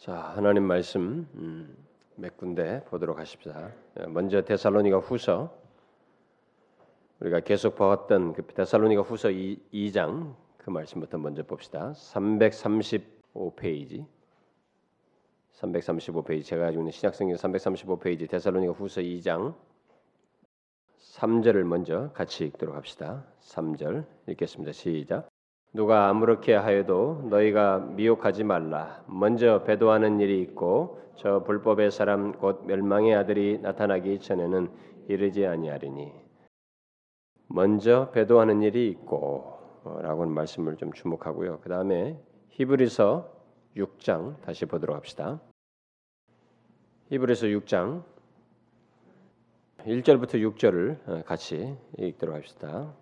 자 하나님 말씀 음, 몇 군데 보도록 하십시다. 먼저 데살로니가 후서 우리가 계속 봐왔던 그 데살로니가 후서 2, 2장 그 말씀부터 먼저 봅시다. 335페이지 335페이지 제가 가지고 있는 신약성경 335페이지 데살로니가 후서 2장 3절을 먼저 같이 읽도록 합시다. 3절 읽겠습니다. 시작. 누가 아무렇게 하여도 너희가 미혹하지 말라. 먼저 배도하는 일이 있고 저 불법의 사람 곧 멸망의 아들이 나타나기 전에는 이르지 아니하리니. 먼저 배도하는 일이 있고라고 하는 말씀을 좀 주목하고요. 그 다음에 히브리서 6장 다시 보도록 합시다. 히브리서 6장 1절부터 6절을 같이 읽도록 합시다.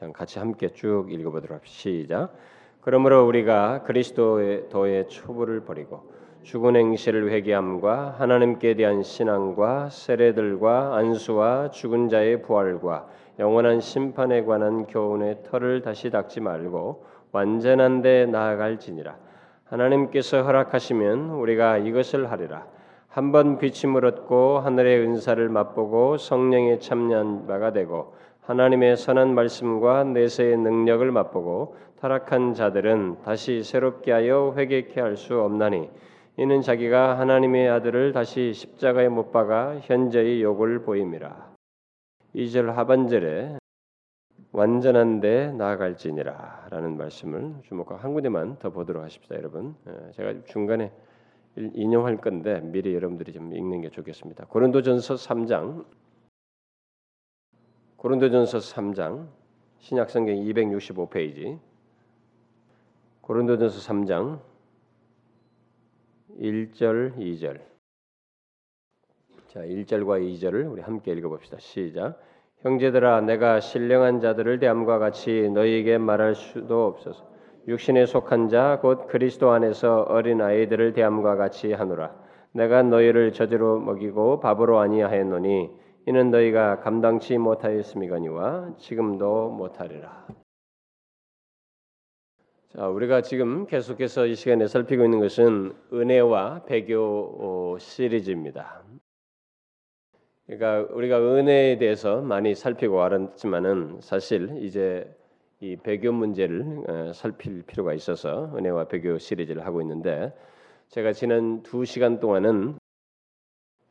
자, 같이 함께 쭉 읽어보도록 합시다. 시작. 그러므로 우리가 그리스도의 도의 초부를 버리고 죽은 행실을 회개함과 하나님께 대한 신앙과 세례들과 안수와 죽은 자의 부활과 영원한 심판에 관한 교훈의 털을 다시 닦지 말고 완전한 데 나아갈지니라. 하나님께서 허락하시면 우리가 이것을 하리라. 한번 비침을 얻고 하늘의 은사를 맛보고 성령에 참여한 바가 되고 하나님의 선한 말씀과 내세의 능력을 맛보고 타락한 자들은 다시 새롭게 하여 회개케 할 수 없나니 이는 자기가 하나님의 아들을 다시 십자가에 못 박아 현재의 욕을 보임이라. 2절 하반절에 완전한 데 나아갈지니라 라는 말씀을 주목하고 한 군데만 더 보도록 하십시다, 여러분. 예, 제가 중간에 인용할 건데 미리 여러분들이 좀 읽는 게 좋겠습니다. 고린도전서 3장 고린도전서 3장 신약성경 265페이지. 고린도전서 3장 1절 2절. 자 1절과 2절을 우리 함께 읽어봅시다. 시작. 형제들아 내가 신령한 자들을 대함과 같이 너희에게 말할 수도 없어서 육신에 속한 자 곧 그리스도 안에서 어린 아이들을 대함과 같이 하노라. 내가 너희를 저주로 먹이고 밥으로 아니하였노니 이는 너희가 감당치 못하였음이거니와 지금도 못하리라. 자, 우리가 지금 계속해서 이 시간에 살피고 있는 것은 은혜와 배교 시리즈입니다. 그러니까 우리가 은혜에 대해서 많이 살피고 알았지만은 사실 이제 이 배교 문제를 살필 필요가 있어서 은혜와 배교 시리즈를 하고 있는데 제가 지난 두 시간 동안은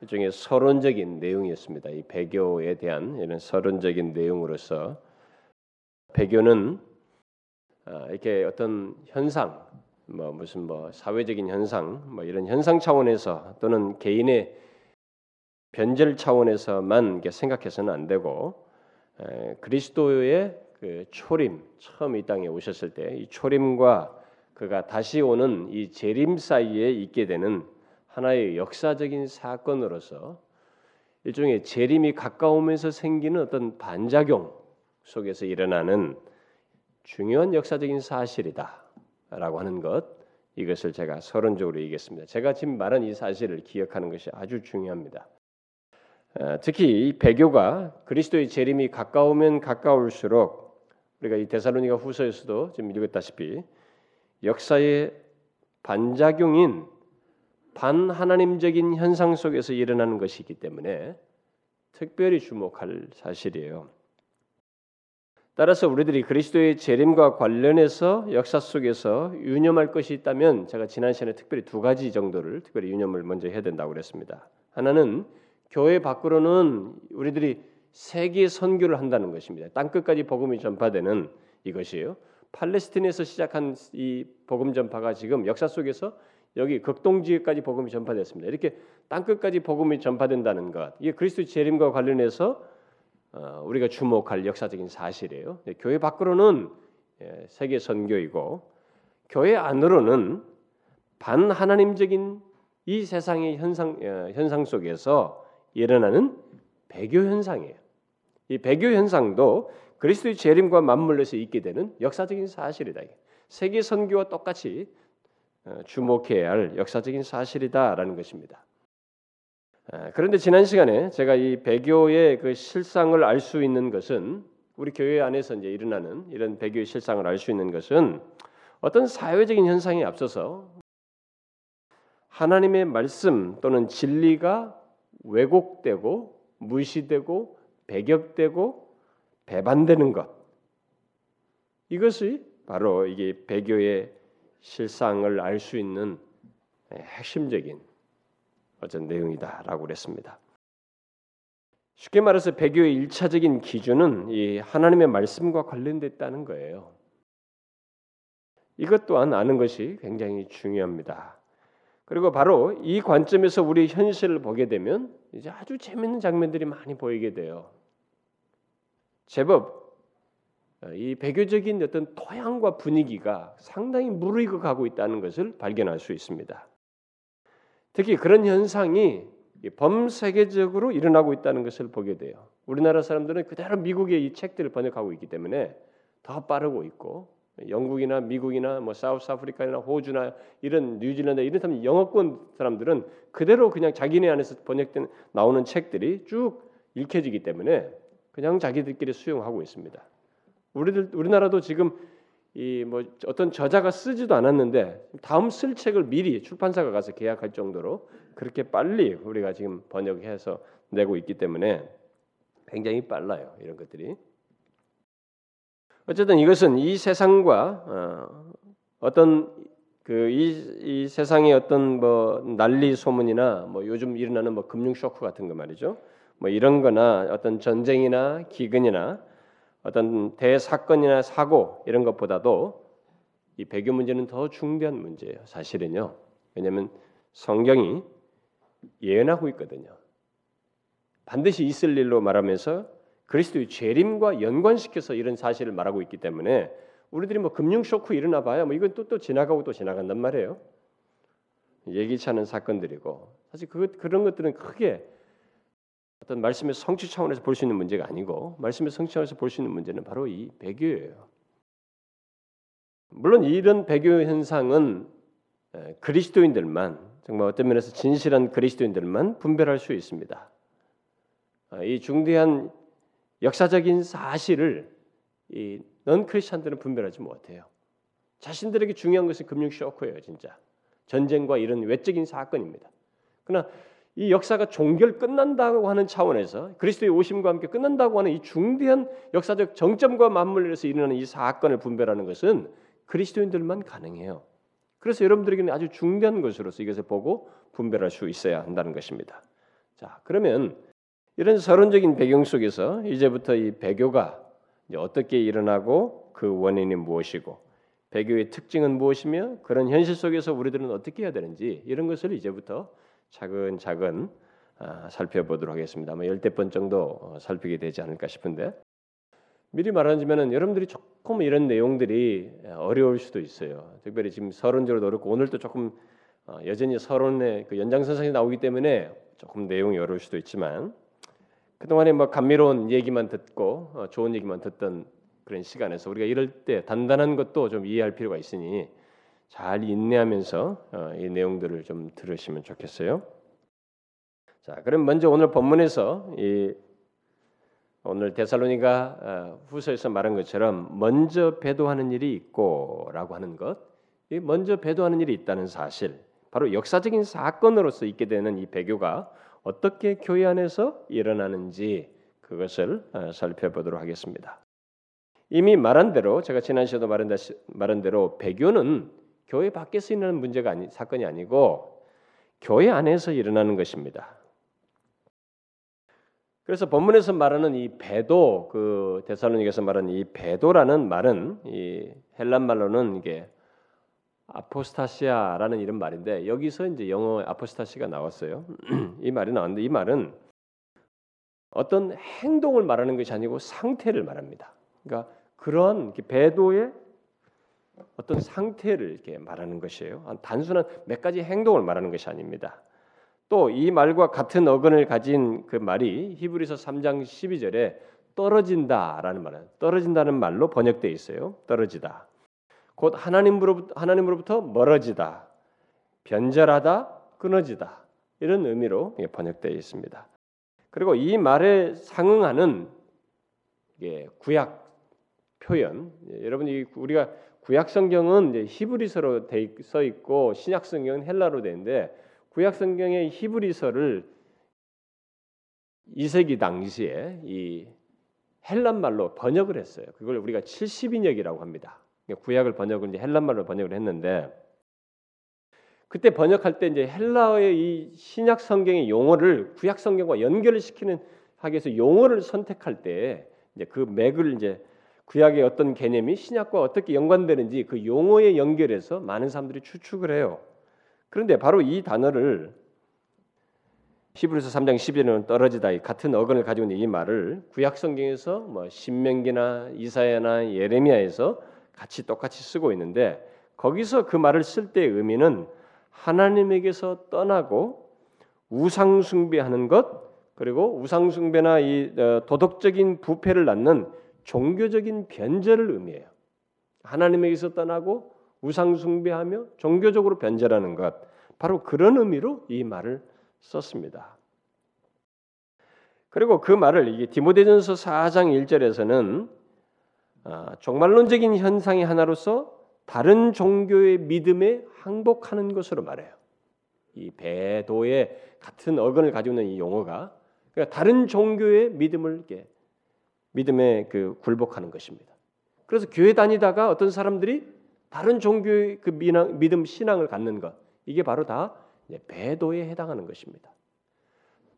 일종의 서론적인 내용이었습니다. 이 배교에 대한 이런 서론적인 내용으로서 배교는 아, 이렇게 어떤 현상, 뭐 무슨 뭐 사회적인 현상, 뭐 이런 현상 차원에서 또는 개인의 변절 차원에서만 생각해서는 안 되고 그리스도의 그 초림 처음 이 땅에 오셨을 때 이 초림과 그가 다시 오는 이 재림 사이에 있게 되는 하나의 역사적인 사건으로서 일종의 재림이 가까우면서 생기는 어떤 반작용 속에서 일어나는 중요한 역사적인 사실이다라고 하는 것 이것을 제가 서론적으로 얘기했습니다. 제가 지금 말한 이 사실을 기억하는 것이 아주 중요합니다. 특히 이 배교가 그리스도의 재림이 가까우면 가까울수록 우리가 이 데살로니가 후서에서도 지금 읽었다시피 역사의 반작용인 반하나님적인 현상 속에서 일어나는 것이기 때문에 특별히 주목할 사실이에요. 따라서 우리들이 그리스도의 재림과 관련해서 역사 속에서 유념할 것이 있다면 제가 지난 시간에 특별히 두 가지 정도를 특별히 유념을 먼저 해야 된다고 그랬습니다. 하나는 교회 밖으로는 우리들이 세계 선교를 한다는 것입니다. 땅 끝까지 복음이 전파되는 이것이에요. 팔레스틴에서 시작한 이 복음 전파가 지금 역사 속에서 여기 극동지역까지 복음이 전파됐습니다. 이렇게 땅 끝까지 복음이 전파된다는 것, 이게 그리스도 재림과 관련해서 어, 우리가 주목할 역사적인 사실이에요. 교회 밖으로는 예, 세계 선교이고 교회 안으로는 반 하나님적인 이 세상의 현상 어, 현상 속에서 일어나는 배교 현상이에요. 이 배교 현상도 그리스도의 재림과 맞물려서 있게 되는 역사적인 사실이다. 세계 선교와 똑같이 어, 주목해야 할 역사적인 사실이다라는 것입니다. 그런데 지난 시간에 제가 이 배교의 그 실상을 알 수 있는 것은 우리 교회 안에서 이제 일어나는 이런 배교의 실상을 알 수 있는 것은 어떤 사회적인 현상에 앞서서 하나님의 말씀 또는 진리가 왜곡되고 무시되고 배격되고 배반되는 것 이것이 바로 이게 배교의 실상을 알 수 있는 핵심적인 어떤 내용이다라고 그랬습니다. 쉽게 말해서 배교의 일차적인 기준은 이 하나님의 말씀과 관련됐다는 거예요. 이것 또한 아는 것이 굉장히 중요합니다. 그리고 바로 이 관점에서 우리 현실을 보게 되면 이제 아주 재밌는 장면들이 많이 보이게 돼요. 제법 이 배교적인 어떤 토양과 분위기가 상당히 무르익어 가고 있다는 것을 발견할 수 있습니다. 특히 그런 현상이 범세계적으로 일어나고 있다는 것을 보게 돼요. 우리나라 사람들은 그대로 미국의 이 책들을 번역하고 있기 때문에 더 빠르고 있고 영국이나 미국이나 뭐 사우스 아프리카나 호주나 이런 뉴질랜드 이런 사람 영어권 사람들은 그대로 그냥 자기네 안에서 번역된 나오는 책들이 쭉 읽혀지기 때문에 그냥 자기들끼리 수용하고 있습니다. 우리들 우리나라도 지금 이 뭐 어떤 저자가 쓰지도 않았는데 다음 쓸 책을 미리 출판사가 가서 계약할 정도로 그렇게 빨리 우리가 지금 번역해서 내고 있기 때문에 굉장히 빨라요 이런 것들이. 어쨌든 이것은 이 세상과 어, 어떤 그이 이 세상의 어떤 뭐 난리 소문이나 뭐 요즘 일어나는 뭐 금융 쇼크 같은 거 말이죠. 뭐 이런-거나 어떤 전쟁이나 기근이나 어떤 대사건이나 사고 이런 것보다도 이 배교 문제는 더 중대한 문제예요. 사실은요. 왜냐하면 성경이 예언하고 있거든요. 반드시 있을 일로 말하면서 그리스도의 재림과 연관시켜서 이런 사실을 말하고 있기 때문에 우리들이 뭐 금융 쇼크 일어나 봐야 뭐 이건 또 또 지나가고 또 지나간단 말이에요. 예기치 않은 사건들이고 사실 그 그런 것들은 크게 어떤 말씀의 성취 차원에서 볼 수 있는 문제가 아니고 말씀의 성취 차원에서 볼 수 있는 문제는 바로 이 배교예요. 물론 이런 배교 현상은 그리스도인들만 정말 어떤 면에서 진실한 그리스도인들만 분별할 수 있습니다. 아, 이 중대한 역사적인 사실을 이넌 크리스천들은 분별하지 못해요. 자신들에게 중요한 것은 금융 쇼크예요, 진짜. 전쟁과 이런 외적인 사건입니다. 그러나 이 역사가 종결 끝난다고 하는 차원에서 그리스도의 오심과 함께 끝난다고 하는 이 중대한 역사적 정점과 맞물려서 일어나는 이 사건을 분별하는 것은 그리스도인들만 가능해요. 그래서 여러분들에게는 아주 중대한 것으로서 이것을 보고 분별할 수 있어야 한다는 것입니다. 자, 그러면 이런 서론적인 배경 속에서 이제부터 이 배교가 어떻게 일어나고 그 원인이 무엇이고 배교의 특징은 무엇이며 그런 현실 속에서 우리들은 어떻게 해야 되는지 이런 것을 이제부터 차근 차근 아, 살펴보도록 하겠습니다. 아마 열대 번 정도 어, 살피게 되지 않을까 싶은데 미리 말하자면은 여러분들이 조금 이런 내용들이 어려울 수도 있어요. 특별히 지금 서론적으로 어렵고 오늘도 조금 어, 여전히 서론의 그 연장선상에 나오기 때문에 조금 내용이 어려울 수도 있지만 그동안에 뭐 감미로운 얘기만 듣고 어, 좋은 얘기만 듣던 그런 시간에서 우리가 이럴 때 단단한 것도 좀 이해할 필요가 있으니 잘 인내하면서 어, 이 내용들을 좀 들으시면 좋겠어요. 자, 그럼 먼저 오늘 본문에서 이 오늘 데살로니가 어, 후서에서 말한 것처럼 먼저 배도하는 일이 있고라고 하는 것, 이 먼저 배도하는 일이 있다는 사실, 바로 역사적인 사건으로서 있게 되는 이 배교가 어떻게 교회 안에서 일어나는지 그것을 어, 살펴보도록 하겠습니다. 이미 말한 대로 제가 지난 말한, 말한 대로 배교는 교회 밖에서 일어나는 문제가 아니 사건이 아니고 교회 안에서 일어나는 것입니다. 그래서 본문에서 말하는 이 배도 그 데살로니가서 말하는 이 배도라는 말은 이 헬란 말로는 이게 아포스타시아라는 이런 말인데 여기서 이제 영어 아포스타시가 나왔어요. 이 말이 나왔는데 이 말은 어떤 행동을 말하는 것이 아니고 상태를 말합니다. 그러니까 그런 배도의 어떤 상태를 이렇게 말하는 것이에요. 단순한 몇 가지 행동을 말하는 것이 아닙니다. 또 이 말과 같은 어근을 가진 그 말이 히브리서 3장 12절에 떨어진다라는 말은 떨어진다는 말로 번역되어 있어요. 떨어지다. 곧 하나님으로부터, 하나님으로부터 멀어지다, 변절하다, 끊어지다 이런 의미로 번역되어 있습니다. 그리고 이 말에 상응하는 구약 표현, 여러분이 우리가 구약 성경은 히브리서로 써 있고 신약 성경은 헬라로 되는데 구약 성경의 히브리서를 2세기 당시에 이 헬란 말로 번역을 했어요. 그걸 우리가 70인역이라고 합니다. 구약을 번역을 이제 헬란 말로 번역을 했는데 그때 번역할 때 이제 헬라어의 이 신약 성경의 용어를 구약 성경과 연결을 시키는 하기 위해서 용어를 선택할 때 이제 그 맥을 이제 구약의 어떤 개념이 신약과 어떻게 연관되는지 그 용어에 연결해서 많은 사람들이 추측을 해요. 그런데 바로 이 단어를 히브리서 3장 11절은 떨어지다 같은 어근을 가지고 있는 이 말을 구약 성경에서 뭐 신명기나 이사야나 예레미야에서 같이 똑같이 쓰고 있는데 거기서 그 말을 쓸 때의 의미는 하나님에게서 떠나고 우상 숭배하는 것 그리고 우상 숭배나 이 어, 도덕적인 부패를 낳는 종교적인 변절을 의미해요. 하나님에게서 떠나고 우상 숭배하며 종교적으로 변절하는 것 바로 그런 의미로 이 말을 썼습니다. 그리고 그 말을 이게 디모데전서 4장 1절에서는 아, 종말론적인 현상의 하나로서 다른 종교의 믿음에 항복하는 것으로 말해요. 이 배도의 같은 어근을 가지고 있는 이 용어가 그러니까 다른 종교의 믿음을 이렇게 믿음에 그 굴복하는 것입니다. 그래서 교회 다니다가 어떤 사람들이 다른 종교의 그 믿음 신앙을 갖는 것 이게 바로 다 배도에 해당하는 것입니다.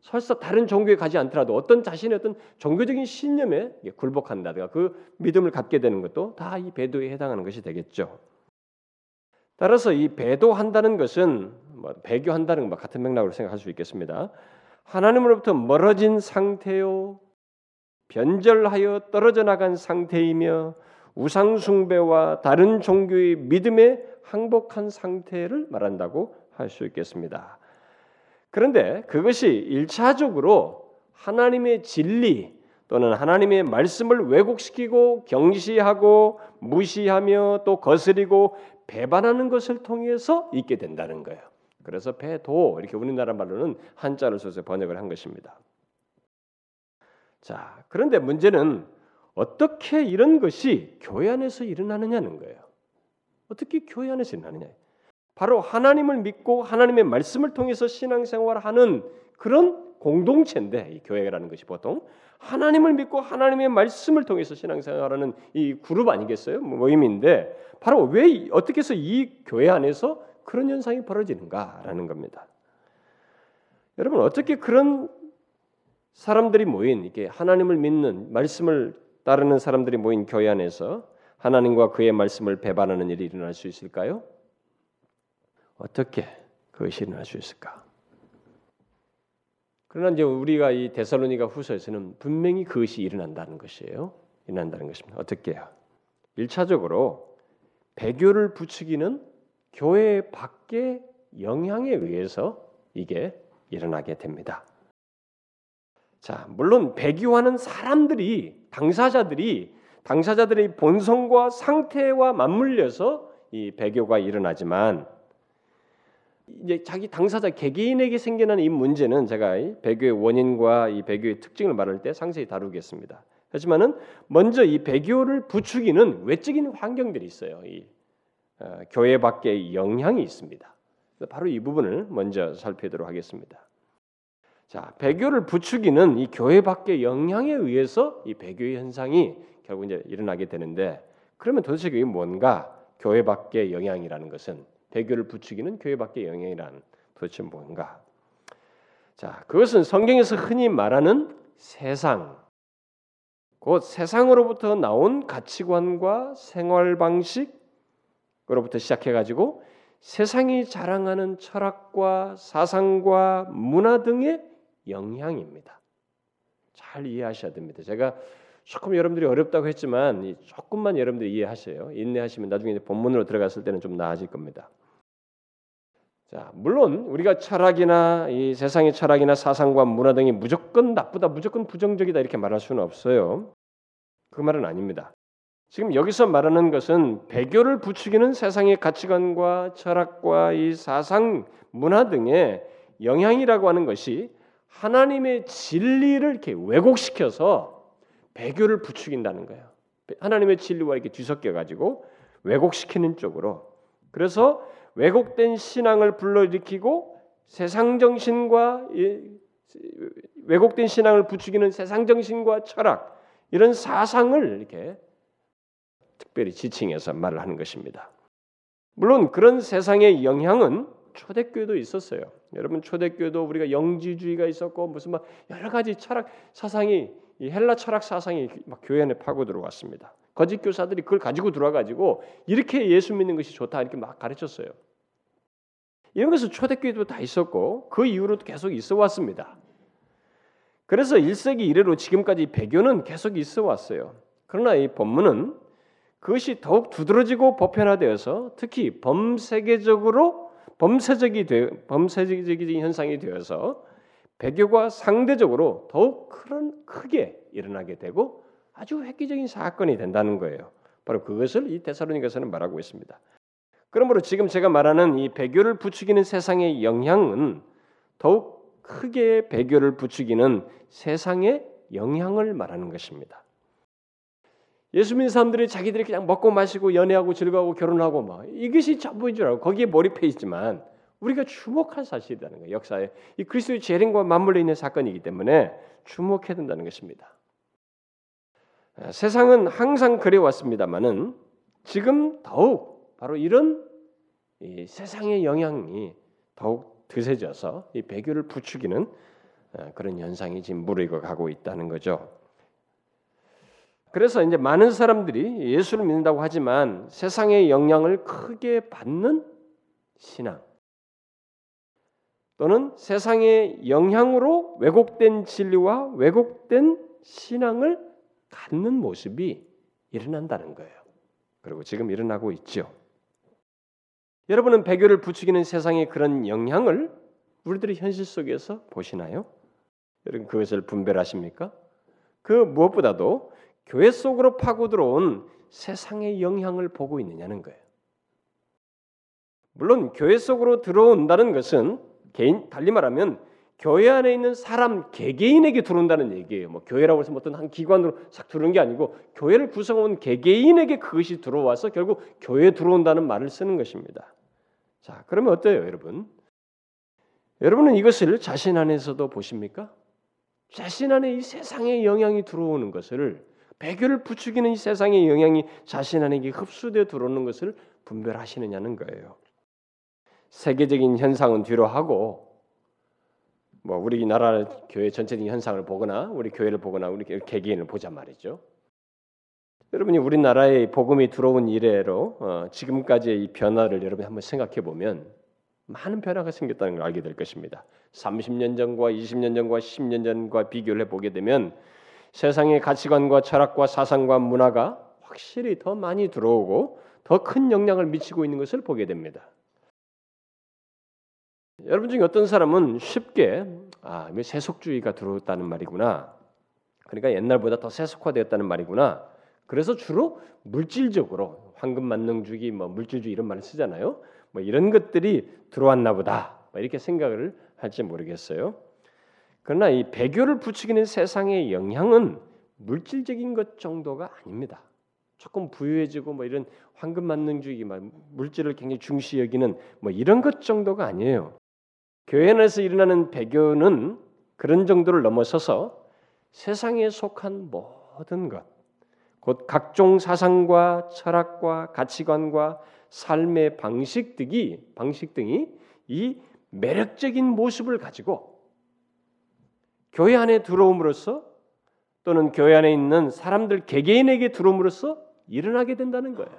설사 다른 종교에 가지 않더라도 어떤 자신의 어떤 종교적인 신념에 굴복한다든가 그 믿음을 갖게 되는 것도 다 이 배도에 해당하는 것이 되겠죠. 따라서 이 배도한다는 것은 뭐 배교한다는 것과 같은 맥락으로 생각할 수 있겠습니다. 하나님으로부터 멀어진 상태요, 변절하여 떨어져 나간 상태이며 우상 숭배와 다른 종교의 믿음에 항복한 상태를 말한다고 할 수 있겠습니다. 그런데 그것이 일차적으로 하나님의 진리 또는 하나님의 말씀을 왜곡시키고 경시하고 무시하며 또 거스리고 배반하는 것을 통해서 있게 된다는 거예요. 그래서 배도 이렇게 우리나라 말로는 한자를 써서 번역을 한 것입니다. 자, 그런데 문제는 어떻게 이런 것이 교회 안에서 일어나느냐는 거예요. 어떻게 교회 안에서 일어나느냐. 바로 하나님을 믿고 하나님의 말씀을 통해서 신앙생활하는 그런 공동체인데 이 교회라는 것이 보통 하나님을 믿고 하나님의 말씀을 통해서 신앙생활하는 이 그룹 아니겠어요? 뭐 모임인데 바로 왜 어떻게 해서 이 교회 안에서 그런 현상이 벌어지는가라는 겁니다. 여러분 어떻게 그런 사람들이 모인 이게 하나님을 믿는 말씀을 따르는 사람들이 모인 교회 안에서 하나님과 그의 말씀을 배반하는 일이 일어날 수 있을까요? 어떻게 그것이 일어날 수 있을까? 그러나 이제 우리가 이 데살로니가 후서에서는 분명히 그것이 일어난다는 것이에요. 일어난다는 것입니다. 어떻게요? 일차적으로 배교를 부추기는 교회 밖의 영향에 의해서 이게 일어나게 됩니다. 자, 물론 배교하는 사람들이 당사자들이 당사자들의 본성과 상태와 맞물려서 이 배교가 일어나지만 이제 자기 당사자 개개인에게 생겨나는 이 문제는 제가 이 배교의 원인과 이 배교의 특징을 말할 때 상세히 다루겠습니다. 하지만은 먼저 이 배교를 부추기는 외적인 환경들이 있어요. 이 어, 교회 밖에 영향이 있습니다. 바로 이 부분을 먼저 살펴보도록 하겠습니다. 자, 배교를 부추기는 이 교회 밖의 영향에 의해서 이 배교의 현상이 결국 이제 일어나게 되는데 그러면 도대체 그게 뭔가? 교회 밖의 영향이라는 것은 배교를 부추기는 교회 밖의 영향이란 도대체 뭔가? 자, 그것은 성경에서 흔히 말하는 세상, 곧 세상으로부터 나온 가치관과 생활 방식으로부터 시작해 가지고 세상이 자랑하는 철학과 사상과 문화 등의 영향입니다. 잘 이해하셔야 됩니다. 제가 조금 여러분들이 어렵다고 했지만 조금만 여러분들이 이해하세요. 인내하시면 나중에 본문으로 들어갔을 때는 좀 나아질 겁니다. 자, 물론 우리가 철학이나 이 세상의 철학이나 사상과 문화 등이 무조건 나쁘다, 무조건 부정적이다 이렇게 말할 수는 없어요. 그 말은 아닙니다. 지금 여기서 말하는 것은 배교를 부추기는 세상의 가치관과 철학과 이 사상, 문화 등의 영향이라고 하는 것이 하나님의 진리를 이렇게 왜곡시켜서 배교를 부추긴다는 거예요. 하나님의 진리와 이렇게 뒤섞여 가지고 왜곡시키는 쪽으로. 그래서 왜곡된 신앙을 불러일으키고 세상 정신과 왜곡된 신앙을 부추기는 세상 정신과 철학 이런 사상을 이렇게 특별히 지칭해서 말을 하는 것입니다. 물론 그런 세상의 영향은 초대교회도 있었어요. 여러분 초대교회도 우리가 영지주의가 있었고 무슨 막 여러 가지 철학 사상이 이 헬라 철학 사상이 막 교회 안에 파고 들어왔습니다. 거짓 교사들이 그걸 가지고 들어와 가지고 이렇게 예수 믿는 것이 좋다 이렇게 막 가르쳤어요. 이런 것은 초대교회도 다 있었고 그 이후로도 계속 있어 왔습니다. 그래서 1세기 이래로 지금까지 배교는 계속 있어 왔어요. 그러나 이 본문은 그것이 더욱 두드러지고 보편화되어서 특히 범세계적으로 범세적이 되, 범세적인 현상이 되어서 배교가 상대적으로 더욱 큰 크게 일어나게 되고 아주 획기적인 사건이 된다는 거예요. 바로 그것을 이 데살로니가서는 말하고 있습니다. 그러므로 지금 제가 말하는 이 배교를 부추기는 세상의 영향은 더욱 크게 배교를 부추기는 세상의 영향을 말하는 것입니다. 예수 믿는 사람들이 자기들이 그냥 먹고 마시고 연애하고 즐거워하고 결혼하고 뭐 이것이 전부인 줄 알고 거기에 몰입해 있지만 우리가 주목할 사실이라는 거예요. 역사에 이 그리스도의 재림과 맞물려 있는 사건이기 때문에 주목해야 된다는 것입니다. 아, 세상은 항상 그래 왔습니다만은 지금 더욱 바로 이런 세상의 영향이 더욱 드세져서 이 배교를 부추기는 아, 그런 현상이 지금 무르익어 가고 있다는 거죠. 그래서 이제 많은 사람들이 예수를 믿는다고 하지만 세상의 영향을 크게 받는 신앙 또는 세상의 영향으로 왜곡된 진리와 왜곡된 신앙을 갖는 모습이 일어난다는 거예요. 그리고 지금 일어나고 있죠. 여러분은 배교를 부추기는 세상의 그런 영향을 우리들의 현실 속에서 보시나요? 여러분 그것을 분별하십니까? 그 무엇보다도 교회 속으로 파고 들어온 세상의 영향을 보고 있느냐는 거예요. 물론 교회 속으로 들어온다는 것은 개인 달리 말하면 교회 안에 있는 사람 개개인에게 들어온다는 얘기예요. 뭐 교회라고 해서 뭐 어떤 한 기관으로 싹 들어오는 게 아니고 교회를 구성한 개개인에게 그것이 들어와서 결국 교회에 들어온다는 말을 쓰는 것입니다. 자, 그러면 어때요, 여러분? 여러분은 이것을 자신 안에서도 보십니까? 자신 안에 이 세상의 영향이 들어오는 것을 배교를 부추기는 이 세상의 영향이 자신 안에 흡수되어 들어오는 것을 분별하시느냐는 거예요. 세계적인 현상은 뒤로 하고 뭐 우리나라 교회 전체적인 현상을 보거나 우리 교회를 보거나 우리 개개인을 보자 말이죠. 여러분이 우리나라에 복음이 들어온 이래로 어, 지금까지의 이 변화를 여러분이 한번 생각해 보면 많은 변화가 생겼다는 걸 알게 될 것입니다. 30년 전과 20년 전과 10년 전과 비교를 해 보게 되면 세상의 가치관과 철학과 사상과 문화가 확실히 더 많이 들어오고 더 큰 영향을 미치고 있는 것을 보게 됩니다. 여러분 중에 어떤 사람은 쉽게 아, 세속주의가 들어왔다는 말이구나. 그러니까 옛날보다 더 세속화되었다는 말이구나. 그래서 주로 물질적으로 황금 만능주의, 뭐 물질주의 이런 말을 쓰잖아요. 뭐 이런 것들이 들어왔나 보다. 뭐 이렇게 생각을 할지 모르겠어요. 그러나 이 배교를 부추기는 세상의 영향은 물질적인 것 정도가 아닙니다. 조금 부유해지고 뭐 이런 황금 만능주의, 막 물질을 굉장히 중시 여기는 뭐 이런 것 정도가 아니에요. 교회 안에서 일어나는 배교는 그런 정도를 넘어서서 세상에 속한 모든 것, 곧 각종 사상과 철학과 가치관과 삶의 방식 등이 방식 등이 이 매력적인 모습을 가지고 교회 안에 들어옴으로써 또는 교회 안에 있는 사람들 개개인에게 들어옴으로써 일어나게 된다는 거예요.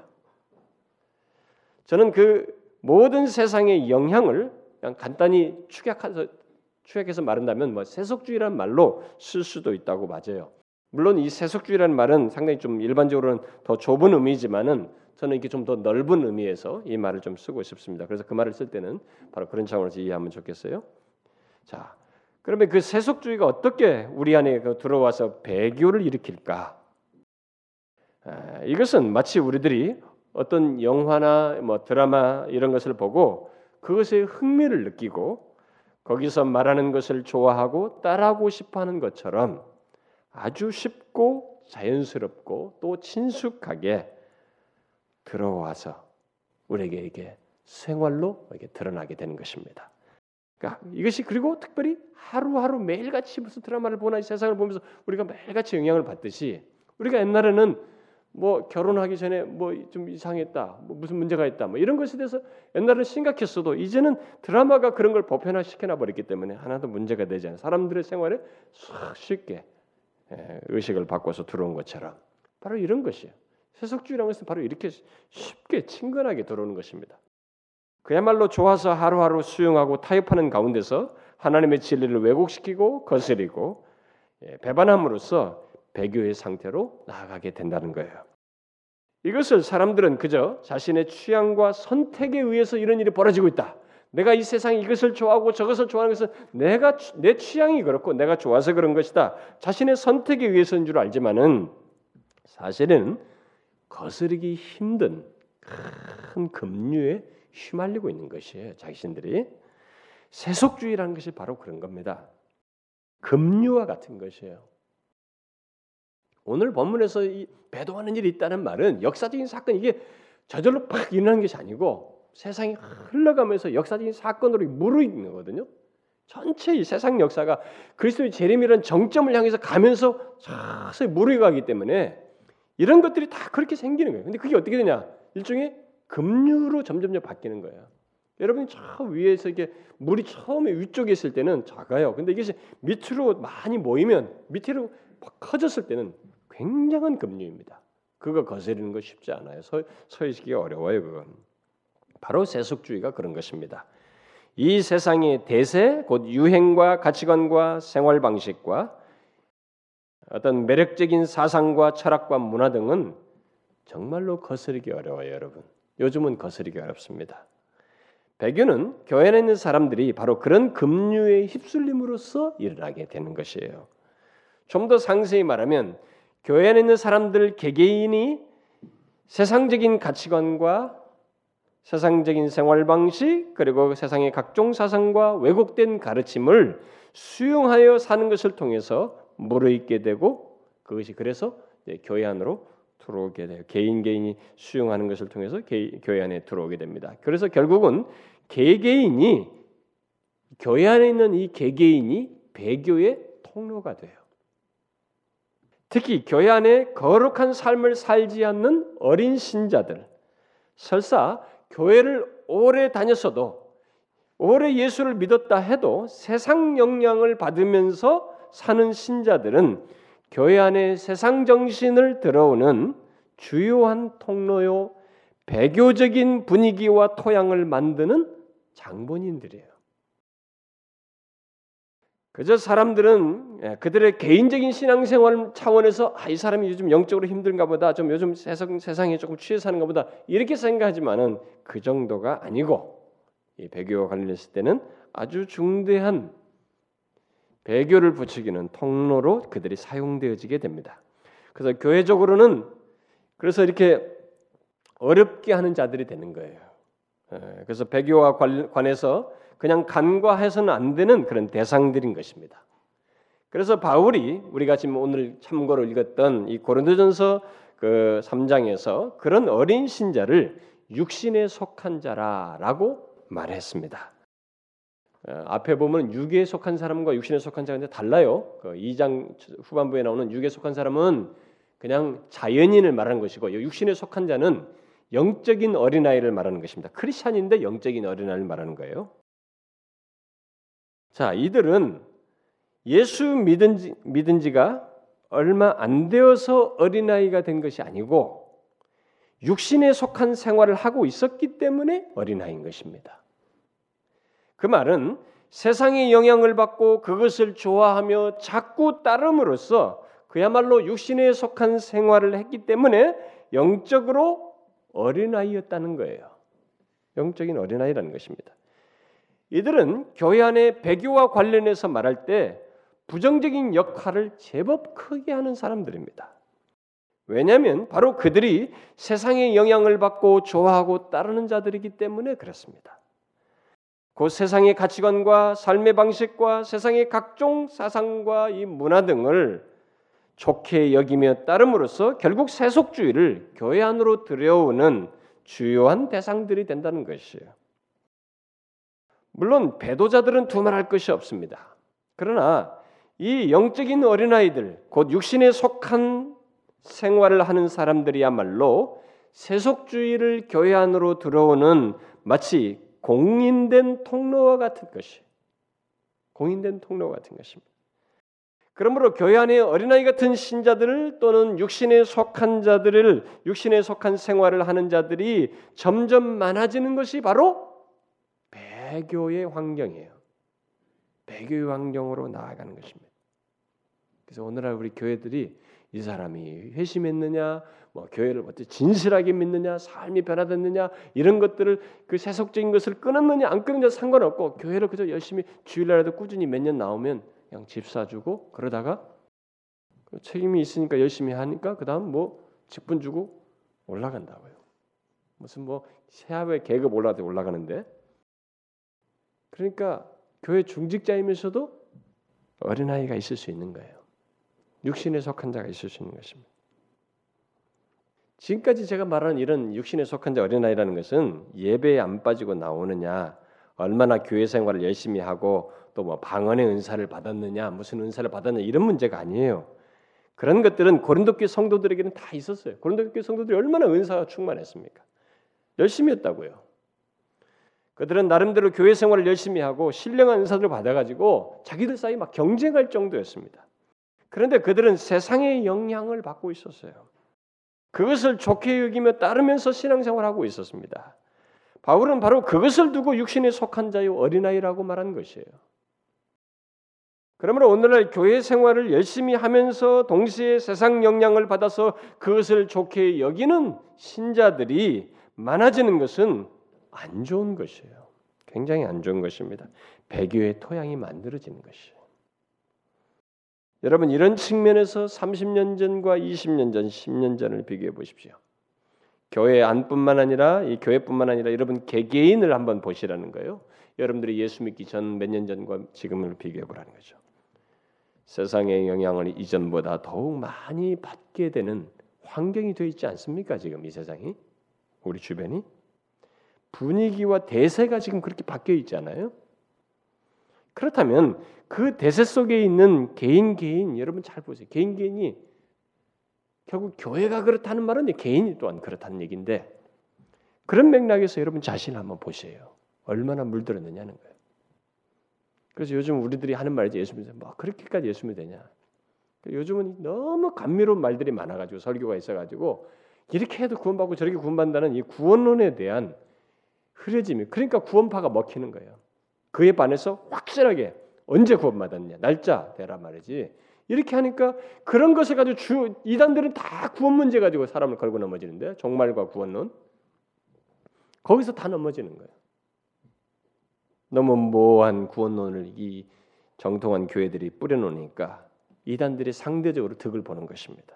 저는 그 모든 세상의 영향을 그냥 간단히 축약해서 축약해서 말한다면 뭐 세속주의란 말로 쓸 수도 있다고 맞아요. 물론 이 세속주의라는 말은 상당히 좀 일반적으로는 더 좁은 의미지만은 저는 이게 좀 더 넓은 의미에서 이 말을 좀 쓰고 싶습니다. 그래서 그 말을 쓸 때는 바로 그런 차원에서 이해하면 좋겠어요. 자, 그러면 그 세속주의가 어떻게 우리 안에 그 들어와서 배교를 일으킬까? 이것은 마치 우리들이 어떤 영화나 뭐 드라마 이런 것을 보고 그것에 흥미를 느끼고 거기서 말하는 것을 좋아하고 따라하고 싶어하는 것처럼 아주 쉽고 자연스럽고 또 친숙하게 들어와서 우리에게 이게 생활로 이게 드러나게 되는 것입니다. 그러니까 이것이 그리고 특별히 하루하루 매일같이 무슨 드라마를 보나 세상을 보면서 우리가 매일같이 영향을 받듯이 우리가 옛날에는 뭐 결혼하기 전에 뭐 좀 이상했다, 뭐 무슨 문제가 있다, 뭐 이런 것에 대해서 옛날에는 심각했어도 이제는 드라마가 그런 걸 보편화 시켜놔 버렸기 때문에 하나도 문제가 되지 않아 사람들의 생활에 쉽게 예, 의식을 바꿔서 들어온 것처럼 바로 이런 것이에요. 세속주의라는 것은 바로 이렇게 쉽게 친근하게 들어오는 것입니다. 그야말로 좋아서 하루하루 수용하고 타협하는 가운데서 하나님의 진리를 왜곡시키고 거스리고 예, 배반함으로써 배교의 상태로 나아가게 된다는 거예요. 이것을 사람들은 그저 자신의 취향과 선택에 의해서 이런 일이 벌어지고 있다. 내가 이 세상에 이것을 좋아하고 저것을 좋아하는 것은 내가 내 취향이 그렇고 내가 좋아서 그런 것이다. 자신의 선택에 의해서인 줄 알지만은 사실은 거스르기 힘든 큰 급류에 휘말리고 있는 것이에요. 자신들이 세속주의라는 것이 바로 그런 겁니다. 급류와 같은 것이에요. 오늘 본문에서 이 배도하는 일이 있다는 말은 역사적인 사건 이게 저절로 팍 일어나는 것이 아니고 세상이 흘러가면서 역사적인 사건으로 무르익는 거거든요. 전체 이 세상 역사가 그리스도의 재림이라는 정점을 향해서 가면서 서서히 무르익어가기 때문에 이런 것들이 다 그렇게 생기는 거예요. 근데 그게 어떻게 되냐? 일종의 급류로 점점점 바뀌는 거예요. 여러분이 저 위에서 이게 물이 처음에 위쪽에 있을 때는 작아요. 근데 이것이 밑으로 많이 모이면 밑으로 커졌을 때는 굉장한 급류입니다. 그거 거스르는 거 쉽지 않아요. 서, 서의시기가 어려워요. 그건 바로 세속주의가 그런 것입니다. 이 세상의 대세, 곧 유행과 가치관과 생활 방식과 어떤 매력적인 사상과 철학과 문화 등은 정말로 거스르기 어려워요, 여러분. 요즘은 거스르기 어렵습니다. 배교는 교회 안에 있는 사람들이 바로 그런 급류에 휩쓸림으로써 일어나게 되는 것이에요. 좀 더 상세히 말하면 교회 안에 있는 사람들 개개인이 세상적인 가치관과 세상적인 생활 방식 그리고 세상의 각종 사상과 왜곡된 가르침을 수용하여 사는 것을 통해서 무르익게 되고 그것이 그래서 교회 안으로 들어오게 돼요. 개인 개인이 수용하는 것을 통해서 교회 안에 들어오게 됩니다. 그래서 결국은 개개인이 교회 안에 있는 이 개개인이 배교의 통로가 돼요. 특히 교회 안에 거룩한 삶을 살지 않는 어린 신자들, 설사 교회를 오래 다녔어도 오래 예수를 믿었다 해도 세상 영향을 받으면서 사는 신자들은 교회 안에 세상 정신을 들어오는 주요한 통로요 배교적인 분위기와 토양을 만드는 장본인들이에요. 그저 사람들은 예, 그들의 개인적인 신앙생활 차원에서 아, 이 사람이 요즘 영적으로 힘든가 보다, 좀 요즘 세상, 세상에 조금 취해 사는가 보다 이렇게 생각하지만은 그 정도가 아니고 이 배교와 관련했을 때는 아주 중대한 배교를 부추기는 통로로 그들이 사용되어지게 됩니다. 그래서 교회적으로는 그래서 이렇게 어렵게 하는 자들이 되는 거예요. 예, 그래서 배교와 관해서 그냥 간과해서는 안 되는 그런 대상들인 것입니다. 그래서 바울이 우리가 지금 오늘 참고로 읽었던 이 고린도전서 그 3장에서 그런 어린 신자를 육신에 속한 자라라고 말했습니다. 어, 앞에 보면 육에 속한 사람과 육신에 속한 자가 달라요. 그 2장 후반부에 나오는 육에 속한 사람은 그냥 자연인을 말하는 것이고 육신에 속한 자는 영적인 어린아이를 말하는 것입니다. 크리스천인데 영적인 어린아이를 말하는 거예요. 자, 이들은 예수 믿은, 지, 믿은 지가 얼마 안 되어서 어린아이가 된 것이 아니고 육신에 속한 생활을 하고 있었기 때문에 어린아이인 것입니다. 그 말은 세상의 영향을 받고 그것을 좋아하며 자꾸 따름으로써 그야말로 육신에 속한 생활을 했기 때문에 영적으로 어린아이였다는 거예요. 영적인 어린아이라는 것입니다. 이들은 교회 안에 배교와 관련해서 말할 때 부정적인 역할을 제법 크게 하는 사람들입니다. 왜냐하면 바로 그들이 세상의 영향을 받고 좋아하고 따르는 자들이기 때문에 그렇습니다. 그 세상의 가치관과 삶의 방식과 세상의 각종 사상과 이 문화 등을 좋게 여기며 따름으로써 결국 세속주의를 교회 안으로 들여오는 주요한 대상들이 된다는 것이에요. 물론 배도자들은 두말할 것이 없습니다. 그러나 이 영적인 어린아이들, 곧 육신에 속한 생활을 하는 사람들이야말로 세속주의를 교회 안으로 들어오는 마치 공인된 통로와 같은 것이 공인된 통로 같은 것입니다. 그러므로 교회 안에 어린아이 같은 신자들을 또는 육신에 속한 자들을 육신에 속한 생활을 하는 자들이 점점 많아지는 것이 바로 배교의 환경이에요. 배교의 환경으로 나아가는 것입니다. 그래서 오늘날 우리 교회들이 이 사람이 회심했느냐, 뭐 교회를 어떻게 진실하게 믿느냐, 삶이 변화됐느냐 이런 것들을 그 세속적인 것을 끊었느냐 안 끊느냐 상관없고 교회를 그저 열심히 주일날에도 꾸준히 몇 년 나오면 그냥 집 사주고 그러다가 그 책임이 있으니까 열심히 하니까 그 다음 뭐 직분 주고 올라간다고요. 무슨 뭐 세합의 계급 올라가 올라가는데 그러니까 교회 중직자이면서도 어린아이가 있을 수 있는 거예요. 육신에 속한 자가 있을 수 있는 것입니다. 지금까지 제가 말하는 이런 육신에 속한 자 어린아이라는 것은 예배에 안 빠지고 나오느냐, 얼마나 교회 생활을 열심히 하고 또 뭐 방언의 은사를 받았느냐, 무슨 은사를 받았느냐 이런 문제가 아니에요. 그런 것들은 고린도 교회 성도들에게는 다 있었어요. 고린도 교회 성도들이 얼마나 은사가 충만했습니까? 열심히 했다고요. 그들은 나름대로 교회 생활을 열심히 하고 신령한 은사들을 받아가지고 자기들 사이 막 경쟁할 정도였습니다. 그런데 그들은 세상의 영향을 받고 있었어요. 그것을 좋게 여기며 따르면서 신앙생활하고 있었습니다. 바울은 바로 그것을 두고 육신에 속한 자의 어린아이라고 말한 것이에요. 그러므로 오늘날 교회 생활을 열심히 하면서 동시에 세상 영향을 받아서 그것을 좋게 여기는 신자들이 많아지는 것은 안 좋은 것이에요. 굉장히 안 좋은 것입니다. 배교의 토양이 만들어지는 것이에요. 여러분 이런 측면에서 30년 전과 20년 전, 10년 전을 비교해 보십시오. 교회 안뿐만 아니라 이 교회뿐만 아니라 여러분 개개인을 한번 보시라는 거예요. 여러분들이 예수 믿기 전 몇 년 전과 지금을 비교해 보라는 거죠. 세상의 영향을 이전보다 더욱 많이 받게 되는 환경이 되어 있지 않습니까? 지금 이 세상이 우리 주변이 분위기와 대세가 지금 그렇게 바뀌어 있잖아요. 그렇다면 그 대세 속에 있는 개인 개인 여러분 잘 보세요. 개인 개인이 결국 교회가 그렇다는 말은 개인이 또한 그렇다는 얘기인데 그런 맥락에서 여러분 자신을 한번 보세요. 얼마나 물들었느냐는 거예요. 그래서 요즘 우리들이 하는 말이지 예수 뭐 그렇게까지 예수 믿느냐. 요즘은 너무 감미로운 말들이 많아가지고 설교가 있어가지고 이렇게 해도 구원받고 저렇게 구원받는다는 이 구원론에 대한 흐려짐이 그러니까 구원파가 먹히는 거예요. 그에 반해서 확실하게 언제 구원받았냐 날짜 대라 말이지. 이렇게 하니까 그런 것을 가지고 주 이단들은 다 구원 문제 가지고 사람을 걸고 넘어지는데 종말과 구원론 거기서 다 넘어지는 거예요. 너무 모호한 구원론을 이 정통한 교회들이 뿌려놓으니까 이단들이 상대적으로 득을 보는 것입니다.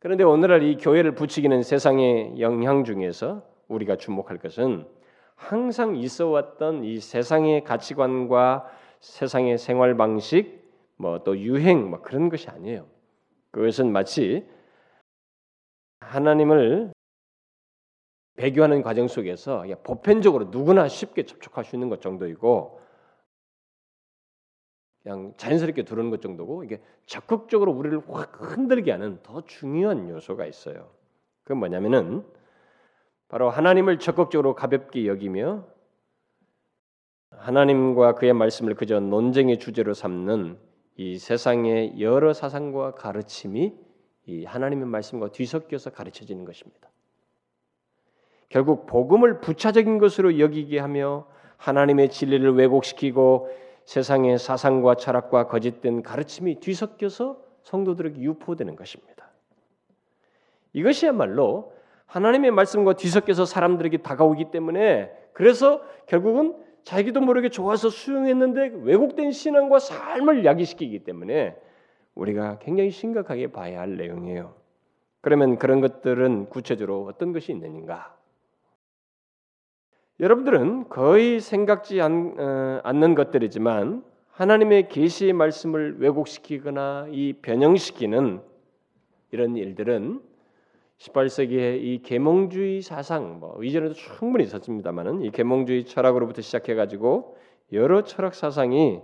그런데 오늘날 이 교회를 부추기는 세상의 영향 중에서 우리가 주목할 것은 항상 있어 왔던 이 세상의 가치관과 세상의 생활 방식, 뭐 또 유행, 뭐 그런 것이 아니에요. 그것은 마치 하나님을 배교하는 과정 속에서 보편적으로 누구나 쉽게 접촉할 수 있는 것 정도이고 그냥 자연스럽게 들어오는 것 정도고 이게 적극적으로 우리를 확 흔들게 하는 더 중요한 요소가 있어요. 그 뭐냐면은 바로 하나님을 적극적으로 가볍게 여기며 하나님과 그의 말씀을 그저 논쟁의 주제로 삼는 이 세상의 여러 사상과 가르침이 이 하나님의 말씀과 뒤섞여서 가르쳐지는 것입니다. 결국 복음을 부차적인 것으로 여기게 하며 하나님의 진리를 왜곡시키고 세상의 사상과 철학과 거짓된 가르침이 뒤섞여서 성도들에게 유포되는 것입니다. 이것이야말로 하나님의 말씀과 뒤섞여서 사람들에게 다가오기 때문에 그래서 결국은 자기도 모르게 좋아서 수용했는데 왜곡된 신앙과 삶을 야기시키기 때문에 우리가 굉장히 심각하게 봐야 할 내용이에요. 그러면 그런 것들은 구체적으로 어떤 것이 있는가? 여러분들은 거의 생각지 않, 어, 않는 것들이지만 하나님의 계시의 말씀을 왜곡시키거나 이 변형시키는 이런 일들은 18세기에 이 계몽주의 사상 뭐 이전에도 충분히 있었습니다만은 이 계몽주의 철학으로부터 시작해 가지고 여러 철학 사상이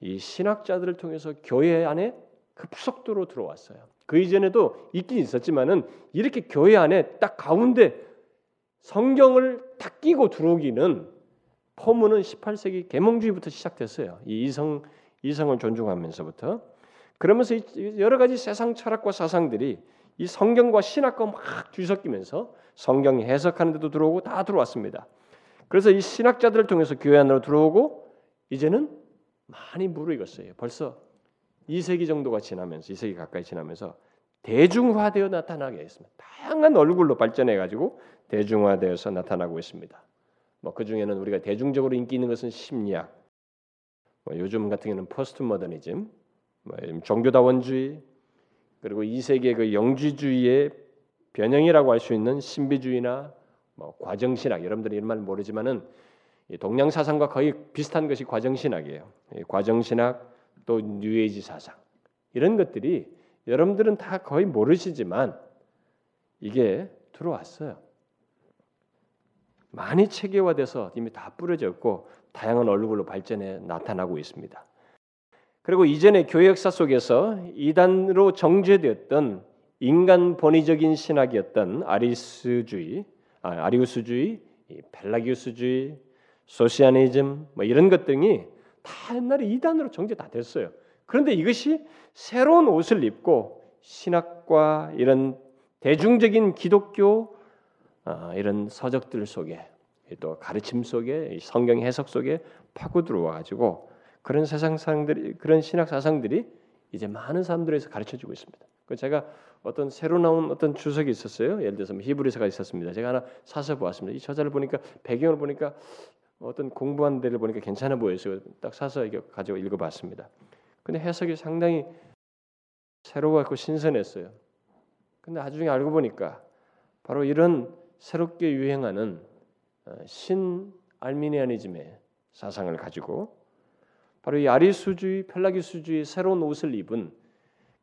이 신학자들을 통해서 교회 안에 급속도로 들어왔어요. 그 이전에도 있긴 있었지만은 이렇게 교회 안에 딱 가운데 성경을 탁 끼고 들어오기는 포문은 18세기 계몽주의부터 시작됐어요. 이 이성 이성을 존중하면서부터 그러면서 여러 가지 세상 철학과 사상들이 이 성경과 신학과 막 뒤섞이면서 성경 해석하는 데도 들어오고 다 들어왔습니다. 그래서 이 신학자들을 통해서 교회 안으로 들어오고 이제는 많이 무르익었어요. 벌써 2세기 정도가 지나면서 2세기 가까이 지나면서 대중화되어 나타나게 했습니다. 다양한 얼굴로 발전해 가지고 대중화되어서 나타나고 있습니다. 뭐 그 중에는 우리가 대중적으로 인기 있는 것은 심리학, 뭐 요즘 같은 경우는 포스트 모더니즘, 뭐 종교다원주의, 그리고 2세기의 그 영지주의의 변형이라고 할 수 있는 신비주의나 뭐 과정신학 여러분들이 이런 말 모르지만은 동양 사상과 거의 비슷한 것이 과정신학이에요. 과정신학 또 뉴에이지 사상 이런 것들이 여러분들은 다 거의 모르시지만 이게 들어왔어요. 많이 체계화돼서 이미 다 뿌려졌고 다양한 얼굴로 발전해 나타나고 있습니다. 그리고 이전의 교회 역사 속에서 이단으로 정죄되었던 인간 본의적인 신학이었던 아리스주의, 아, 아리우스주의, 벨라기우스주의, 소시아니즘 뭐 이런 것들이 다 옛날에 이단으로 정제 다 됐어요. 그런데 이것이 새로운 옷을 입고 신학과 이런 대중적인 기독교 어, 이런 서적들 속에 또 가르침 속에 성경 해석 속에 파고 들어와 가지고 그런 세상 사상들이 그런 신학 사상들이 이제 많은 사람들에서 가르쳐 주고 있습니다. 그 제가 어떤 새로 나온 어떤 주석이 있었어요. 예를 들어서 뭐 히브리서가 있었습니다. 제가 하나 사서 보았습니다. 이 저자를 보니까 배경을 보니까 어떤 공부한 데를 보니까 괜찮아 보여서 딱 사서 이거 가지고 읽어봤습니다. 근데 해석이 상당히 새로웠고 신선했어요. 근데 나중에 알고 보니까 바로 이런 새롭게 유행하는 어, 신 알미니아니즘의 사상을 가지고 바로 이 아리수주의, 펠라기수주의 새로운 옷을 입은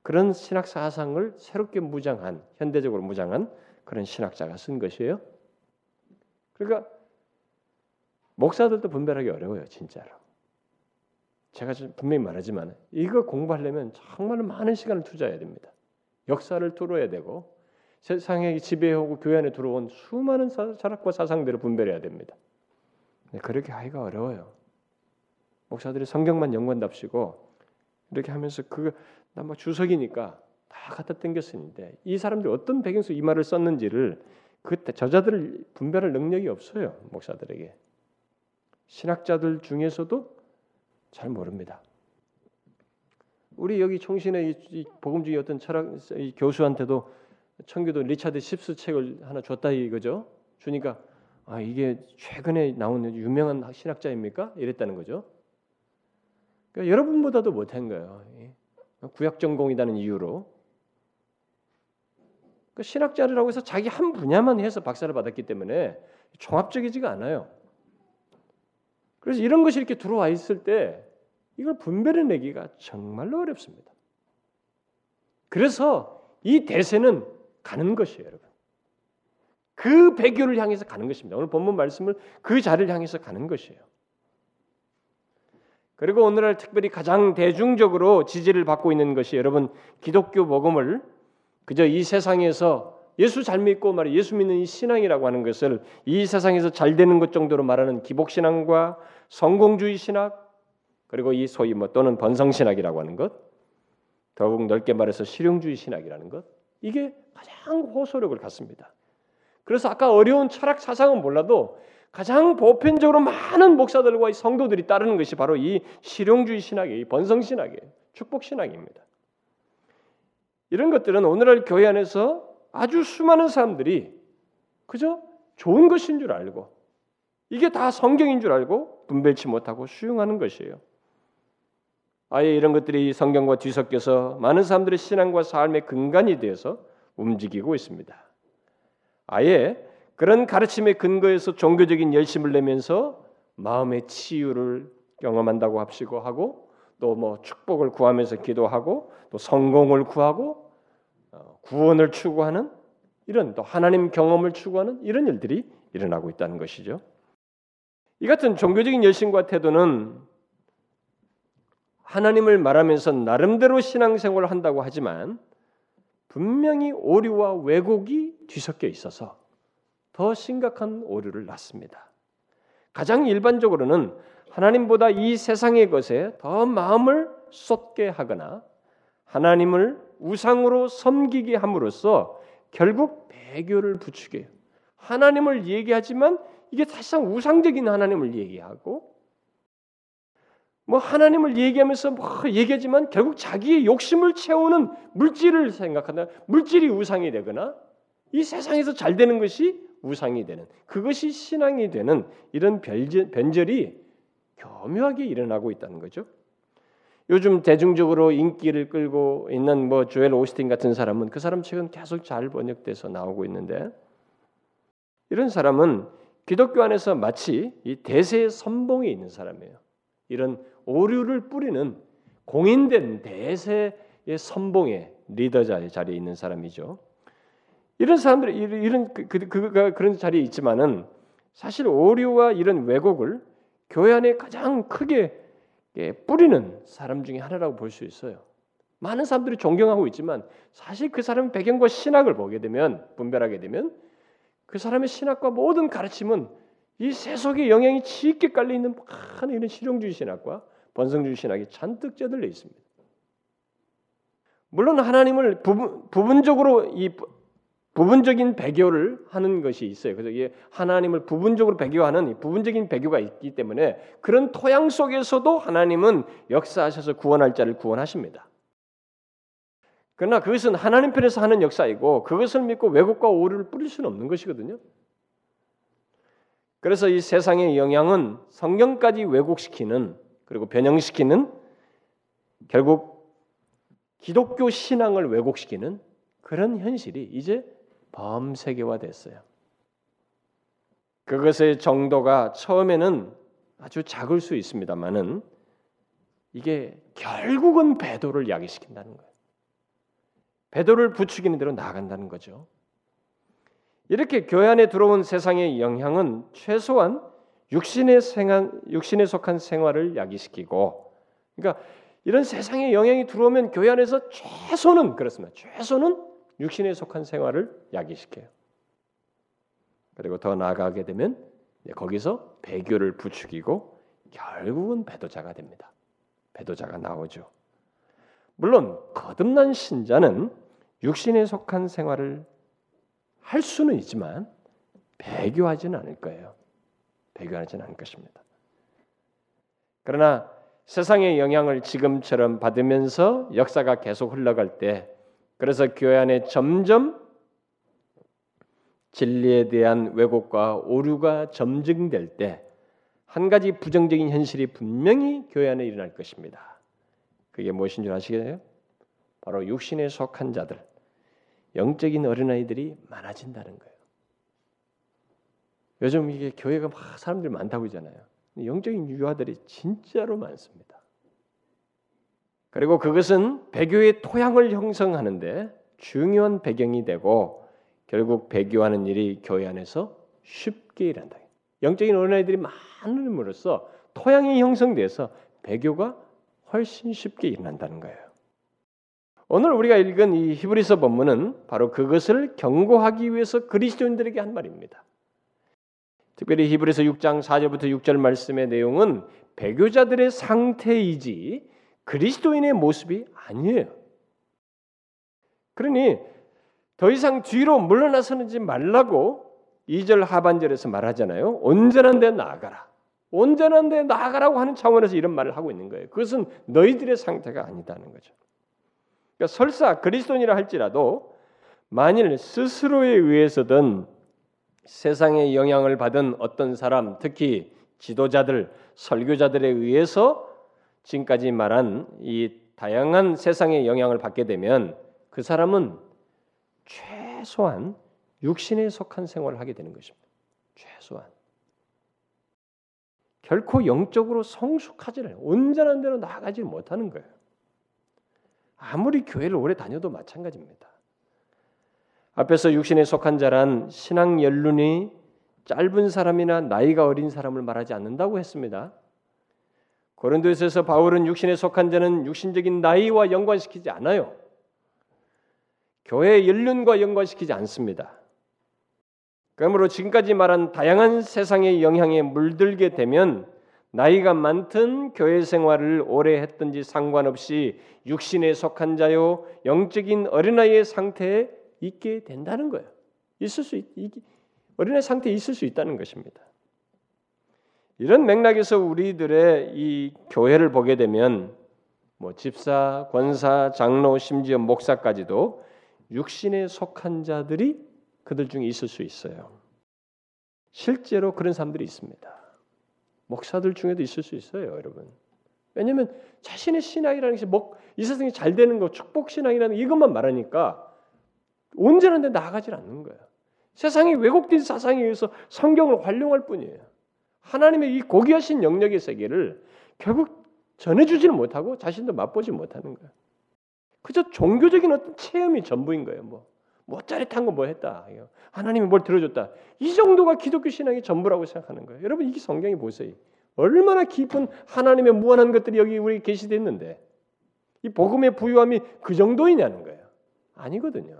그런 신학 사상을 새롭게 무장한 현대적으로 무장한 그런 신학자가 쓴 것이에요. 그러니까 목사들도 분별하기 어려워요, 진짜로. 제가 분명히 말하지만 이거 공부하려면 정말 많은 시간을 투자해야 됩니다. 역사를 뚫어야 되고 세상에 지배하고 교회 안에 들어온 수많은 철학과 사상들을 분별해야 됩니다. 그렇게 하기가 어려워요. 목사들이 성경만 연관답시고 이렇게 하면서 그나뭐 주석이니까 다 갖다 땡겼었는데 이 사람들이 어떤 배경에서 이 말을 썼는지를 그 저자들을 분별할 능력이 없어요 목사들에게 신학자들 중에서도 잘 모릅니다. 우리 여기 총신의 이 복음 중에 어떤 철학 교수한테도 청교도 리차드 십스 책을 하나 줬다 이거죠. 주니까 아 이게 최근에 나온 유명한 신학자입니까? 이랬다는 거죠. 그러니까 여러분보다도 못한 거예요. 구약 전공이라는 이유로 그 신학자라고 해서 자기 한 분야만 해서 박사를 받았기 때문에 종합적이지가 않아요. 그래서 이런 것이 이렇게 들어와 있을 때 이걸 분별해내기가 정말로 어렵습니다. 그래서 이 대세는 가는 것이에요, 여러분. 그 배교를 향해서 가는 것입니다. 오늘 본문 말씀을 그 자리를 향해서 가는 것이에요. 그리고 오늘날 특별히 가장 대중적으로 지지를 받고 있는 것이 여러분 기독교 복음을 그저 이 세상에서 예수 잘 믿고 말이 예수 믿는 이 신앙이라고 하는 것을 이 세상에서 잘 되는 것 정도로 말하는 기복 신앙과 성공주의 신학 그리고 이 소위 뭐 또는 번성 신학이라고 하는 것 더욱 넓게 말해서 실용주의 신학이라는 것 이게 가장 호소력을 갖습니다. 그래서 아까 어려운 철학 사상은 몰라도 가장 보편적으로 많은 목사들과 성도들이 따르는 것이 바로 이 실용주의 신학의 번성 신학의 축복 신학입니다. 이런 것들은 오늘날 교회 안에서 아주 수많은 사람들이 그저 좋은 것인 줄 알고 이게 다 성경인 줄 알고 분별치 못하고 수용하는 것이에요. 아예 이런 것들이 성경과 뒤섞여서 많은 사람들의 신앙과 삶의 근간이 되어서 움직이고 있습니다. 아예 그런 가르침의 근거에서 종교적인 열심을 내면서 마음의 치유를 경험한다고 합시고 하고 또 뭐 축복을 구하면서 기도하고 또 성공을 구하고 어, 구원을 추구하는 이런 또 하나님 경험을 추구하는 이런 일들이 일어나고 있다는 것이죠. 이 같은 종교적인 열심과 태도는 하나님을 말하면서 나름대로 신앙생활을 한다고 하지만 분명히 오류와 왜곡이 뒤섞여 있어서 더 심각한 오류를 낳습니다. 가장 일반적으로는 하나님보다 이 세상의 것에 더 마음을 쏟게 하거나 하나님을 우상으로 섬기게 함으로써 결국 배교를 부추겨요. 하나님을 얘기하지만 이게 사실상 우상적인 하나님을 얘기하고 뭐 하나님을 얘기하면서 뭐 얘기하지만 결국 자기의 욕심을 채우는 물질을 생각한다. 물질이 우상이 되거나 이 세상에서 잘 되는 것이 우상이 되는 그것이 신앙이 되는 이런 변절이 교묘하게 일어나고 있다는 거죠. 요즘 대중적으로 인기를 끌고 있는 뭐 조엘 오스틴 같은 사람은 그 사람 책은 계속 잘 번역돼서 나오고 있는데 이런 사람은 기독교 안에서 마치 이 대세의 선봉에 있는 사람이에요. 이런 오류를 뿌리는 공인된 대세의 선봉에 리더자의 자리에 있는 사람이죠. 이런 사람들이 이런 그, 그, 그가 그런 자리에 있지만은 사실 오류와 이런 왜곡을 교회 안에 가장 크게 뿌리는 사람 중에 하나라고 볼 수 있어요. 많은 사람들이 존경하고 있지만 사실 그 사람의 배경과 신학을 보게 되면 분별하게 되면 그 사람의 신학과 모든 가르침은 이 세속의 영향이 짙게 깔려 있는 많은 이런 실용주의 신학과 번성주의 신학이 잔뜩 쩌들려 있습니다. 물론 하나님을 부분, 부분적으로 이 부분적인 배교를 하는 것이 있어요. 그래서 이게 하나님을 부분적으로 배교하는 부분적인 배교가 있기 때문에 그런 토양 속에서도 하나님은 역사하셔서 구원할 자를 구원하십니다. 그러나 그것은 하나님 편에서 하는 역사이고 그것을 믿고 왜곡과 오류를 뿌릴 수는 없는 것이거든요. 그래서 이 세상의 영향은 성경까지 왜곡시키는 그리고 변형시키는 결국 기독교 신앙을 왜곡시키는 그런 현실이 이제 범세계화 됐어요. 그것의 정도가 처음에는 아주 작을 수 있습니다만은 이게 결국은 배도를 야기시킨다는 거예요. 배도를 부추기는 대로 나아간다는 거죠. 이렇게 교회 안에 들어온 세상의 영향은 최소한 육신의 생활, 육신에 속한 생활을 야기시키고, 그러니까 이런 세상의 영향이 들어오면 교회 안에서 최소는 그렇습니다. 최소는 육신에 속한 생활을 야기시켜요. 그리고 더 나아가게 되면 거기서 배교를 부추기고 결국은 배도자가 됩니다. 배도자가 나오죠. 물론 거듭난 신자는 육신에 속한 생활을 할 수는 있지만 배교하지는 않을 거예요. 배교하지는 않을 것입니다. 그러나 세상의 영향을 지금처럼 받으면서 역사가 계속 흘러갈 때 그래서 교회 안에 점점 진리에 대한 왜곡과 오류가 점증될 때 한 가지 부정적인 현실이 분명히 교회 안에 일어날 것입니다. 그게 무엇인 줄 아시겠어요? 바로 육신에 속한 자들, 영적인 어린아이들이 많아진다는 거예요. 요즘 이게 교회가 막 사람들이 많다고 하잖아요. 영적인 유아들이 진짜로 많습니다. 그리고 그것은 배교의 토양을 형성하는데 중요한 배경이 되고 결국 배교하는 일이 교회 안에서 쉽게 일한다. 영적인 어린아이들이 많음으로써 토양이 형성돼서 배교가 훨씬 쉽게 일어난다는 거예요. 오늘 우리가 읽은 이 히브리서 본문은 바로 그것을 경고하기 위해서 그리스도인들에게 한 말입니다. 특별히 히브리서 6장 4절부터 6절 말씀의 내용은 배교자들의 상태이지 그리스도인의 모습이 아니에요. 그러니 더 이상 뒤로 물러나서는지 말라고 2절 하반절에서 말하잖아요. 온전한 데 나아가라. 온전한 데 나아가라고 하는 차원에서 이런 말을 하고 있는 거예요. 그것은 너희들의 상태가 아니다는 거죠. 그러니까 설사 그리스도인이라 할지라도 만일 스스로에 의해서든 세상의 영향을 받은 어떤 사람, 특히 지도자들, 설교자들에 의해서 지금까지 말한 이 다양한 세상의 영향을 받게 되면 그 사람은 최소한 육신에 속한 생활을 하게 되는 것입니다. 최소한. 결코 영적으로 성숙하지를 온전한 대로 나아가지 못하는 거예요. 아무리 교회를 오래 다녀도 마찬가지입니다. 앞에서 육신에 속한 자란 신앙 연륜이 짧은 사람이나 나이가 어린 사람을 말하지 않는다고 했습니다. 고린도에서 바울은 육신에 속한 자는 육신적인 나이와 연관시키지 않아요. 교회 연륜과 연관시키지 않습니다. 그러므로 지금까지 말한 다양한 세상의 영향에 물들게 되면 나이가 많든 교회 생활을 오래 했든지 상관없이 육신에 속한 자요 영적인 어린아이의 상태에 있게 된다는 거예요. 있을 수 있, 어린아이 상태에 있을 수 있다는 것입니다. 이런 맥락에서 우리들의 이 교회를 보게 되면 뭐 집사, 권사, 장로, 심지어 목사까지도 육신에 속한 자들이 그들 중에 있을 수 있어요. 실제로 그런 사람들이 있습니다. 목사들 중에도 있을 수 있어요, 여러분. 왜냐하면 자신의 신앙이라는 것이 목, 이 세상이 잘 되는 거, 축복 신앙이라는 이것만 말하니까 온전한 데 나아가질 않는 거예요. 세상이 왜곡된 사상에 의해서 성경을 활용할 뿐이에요. 하나님의 이 고귀하신 영역의 세계를 결국 전해주지는 못하고 자신도 맛보지 못하는 거예요. 그저 종교적인 어떤 체험이 전부인 거예요. 뭐, 뭐 짜릿한 거뭐 했다. 하나님이 뭘 들어줬다. 이 정도가 기독교 신앙의 전부라고 생각하는 거예요. 여러분 이게 성경이 보세요. 얼마나 깊은 하나님의 무한한 것들이 여기 우리 있는데 이 복음의 부유함이 그 정도이냐는 거예요. 아니거든요.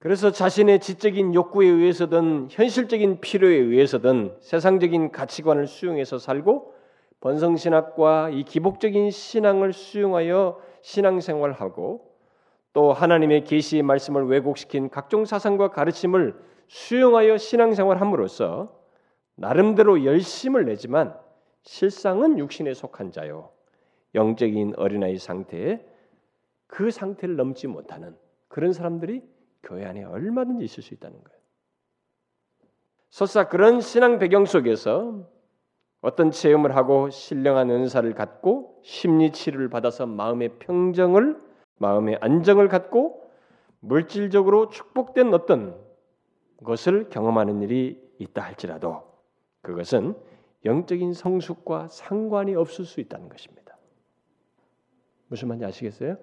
그래서 자신의 지적인 욕구에 의해서든 현실적인 필요에 의해서든 세상적인 가치관을 수용해서 살고 번성신학과 이 기복적인 신앙을 수용하여 신앙생활하고 또 하나님의 계시의 말씀을 왜곡시킨 각종 사상과 가르침을 수용하여 신앙생활함으로써 나름대로 열심을 내지만 실상은 육신에 속한 자요. 영적인 어린아이 상태에 그 상태를 넘지 못하는 그런 사람들이 교회 안에 얼마든지 있을 수 있다는 거예요. 설사 그런 신앙 배경 속에서 어떤 체험을 하고 신령한 은사를 갖고 심리 치료를 받아서 마음의 평정을 마음의 안정을 갖고 물질적으로 축복된 어떤 것을 경험하는 일이 있다 할지라도 그것은 영적인 성숙과 상관이 없을 수 있다는 것입니다. 무슨 말인지 아시겠어요?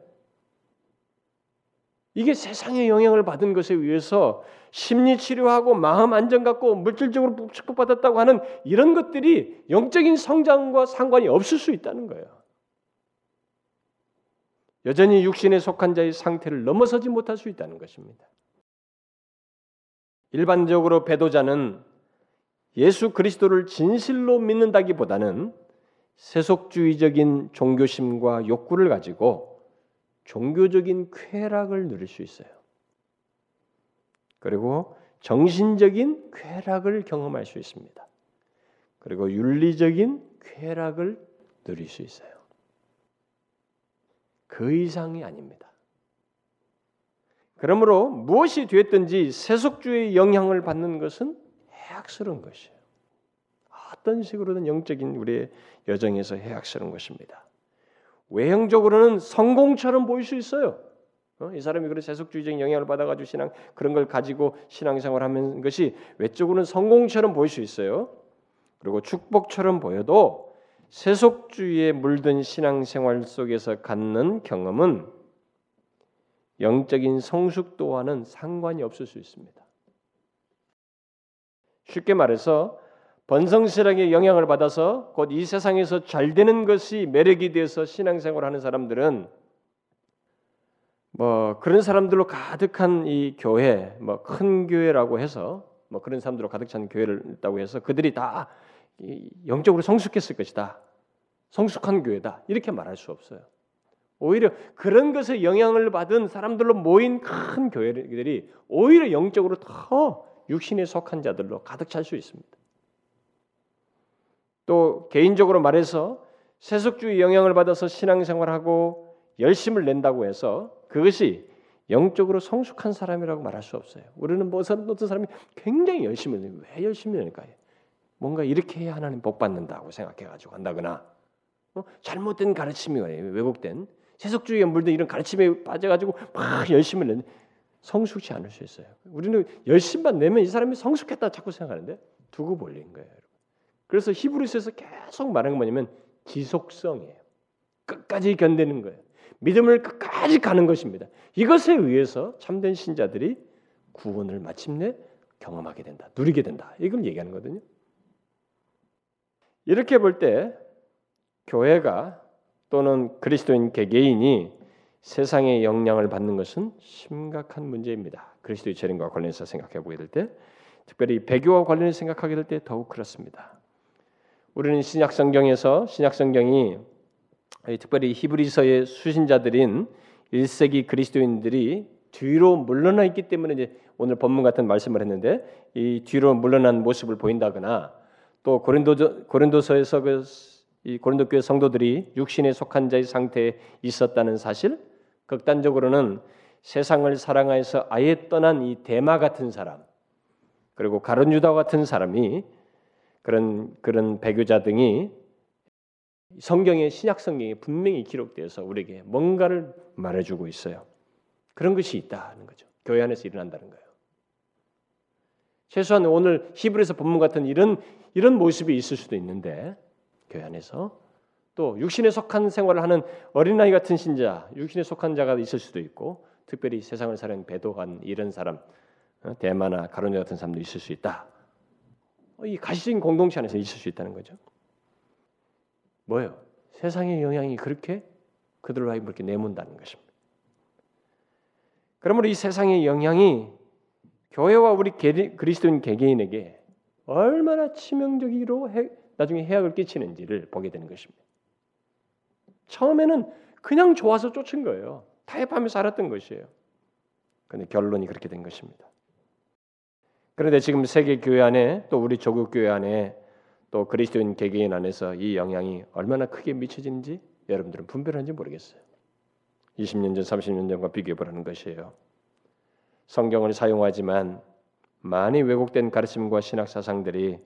이게 세상의 영향을 받은 것에 의해서 심리 치료하고 마음 안정 갖고 물질적으로 축복받았다고 하는 이런 것들이 영적인 성장과 상관이 없을 수 있다는 거예요. 여전히 육신에 속한 자의 상태를 넘어서지 못할 수 있다는 것입니다. 일반적으로 배도자는 예수 그리스도를 진실로 믿는다기보다는 세속주의적인 종교심과 욕구를 가지고 종교적인 쾌락을 누릴 수 있어요. 그리고 정신적인 쾌락을 경험할 수 있습니다. 그리고 윤리적인 쾌락을 누릴 수 있어요. 그 이상이 아닙니다. 그러므로 무엇이 되었든지 세속주의 영향을 받는 것은 해악스러운 것이에요. 어떤 식으로든 영적인 우리의 여정에서 해악스러운 것입니다. 외형적으로는 성공처럼 보일 수 있어요. 어? 이 사람이 그런 세속주의적인 영향을 받아가지고 신앙 그런 걸 가지고 신앙생활하는 것이 외적으로는 성공처럼 보일 수 있어요. 그리고 축복처럼 보여도 세속주의에 물든 신앙생활 속에서 갖는 경험은 영적인 성숙도와는 상관이 없을 수 있습니다. 쉽게 말해서 번성실하게 영향을 받아서 곧 이 세상에서 잘 되는 것이 매력이 되어서 신앙생활하는 사람들은 뭐 그런 사람들로 가득한 이 교회, 뭐 큰 교회라고 해서 뭐 그런 사람들로 가득 찬 교회를 있다고 해서 그들이 다 영적으로 성숙했을 것이다. 성숙한 교회다. 이렇게 말할 수 없어요. 오히려 그런 것에 영향을 받은 사람들로 모인 큰 교회들이 오히려 영적으로 더 육신에 속한 자들로 가득 찰 수 있습니다. 또 개인적으로 말해서 세속주의 영향을 받아서 신앙생활하고 열심을 낸다고 해서 그것이 영적으로 성숙한 사람이라고 말할 수 없어요. 우리는 뭐 어떤 사람이 굉장히 열심히 내요. 왜 열심히 내까요 뭔가 이렇게 해야 하나님 복 받는다고 생각해 가지고 한다거나 어? 잘못된 가르침이 왜곡된 세속주의에 물든 이런 가르침에 빠져가지고 막 열심을 내는 성숙치 않을 수 있어요. 우리는 열심만 내면 이 사람이 성숙했다 자꾸 생각하는데 두고 볼린 거예요. 그래서 히브리서에서 계속 말하는 게 뭐냐면 지속성이에요. 끝까지 견디는 거예요. 믿음을 끝까지 가는 것입니다. 이것에 의해서 참된 신자들이 구원을 마침내 경험하게 된다. 누리게 된다. 이걸 얘기하는 거거든요. 이렇게 볼 때 교회가 또는 그리스도인 개개인이 세상의 영향을 받는 것은 심각한 문제입니다. 그리스도의 재림과 관련해서 생각해 보게 될 때, 특별히 배교와 관련해서 생각하게 될 때 더욱 그렇습니다. 우리는 신약 성경에서 신약 성경이 특별히 히브리서의 수신자들인 1세기 그리스도인들이 뒤로 물러나 있기 때문에 이제 오늘 본문 같은 말씀을 했는데 이 뒤로 물러난 모습을 보인다거나 또 고린도 고린도서에서 그 이 고린도 교회 성도들이 육신에 속한 자의 상태에 있었다는 사실, 극단적으로는 세상을 사랑하여서 아예 떠난 이 대마 같은 사람, 그리고 가론 유다 같은 사람이 그런 그런 배교자 등이 성경의 신약 성경에 분명히 기록되어서 우리에게 뭔가를 말해주고 있어요. 그런 것이 있다는 거죠. 교회 안에서 일어난다는 거예요. 최소한 오늘 히브리서 본문 같은 이런 이런 모습이 있을 수도 있는데 교회 안에서 또 육신에 속한 생활을 하는 어린아이 같은 신자, 육신에 속한 자가 있을 수도 있고 특별히 세상을 사는 배도한 이런 사람, 어, 대마나 가론자 같은 사람도 있을 수 있다. 이 가시적인 공동체 안에서 있을 수 있다는 거죠. 뭐예요? 세상의 영향이 그렇게 그들로 하여금 그렇게 내몬다는 것입니다. 그러므로 이 세상의 영향이 교회와 우리 그리스도인 개개인에게 얼마나 치명적으로 나중에 해악을 끼치는지를 보게 되는 것입니다. 처음에는 그냥 좋아서 쫓은 거예요. 타협하며 살았던 것이에요. 그런데 결론이 그렇게 된 것입니다. 그런데 지금 세계 교회 안에 또 우리 조국 교회 안에 또 그리스도인 개개인 안에서 이 영향이 얼마나 크게 미쳐지는지 여러분들은 분별하는지 모르겠어요. 20년 전, 30년 전과 비교해 보라는 것이에요. 성경을 사용하지만 많이 왜곡된 가르침과 신학 사상들이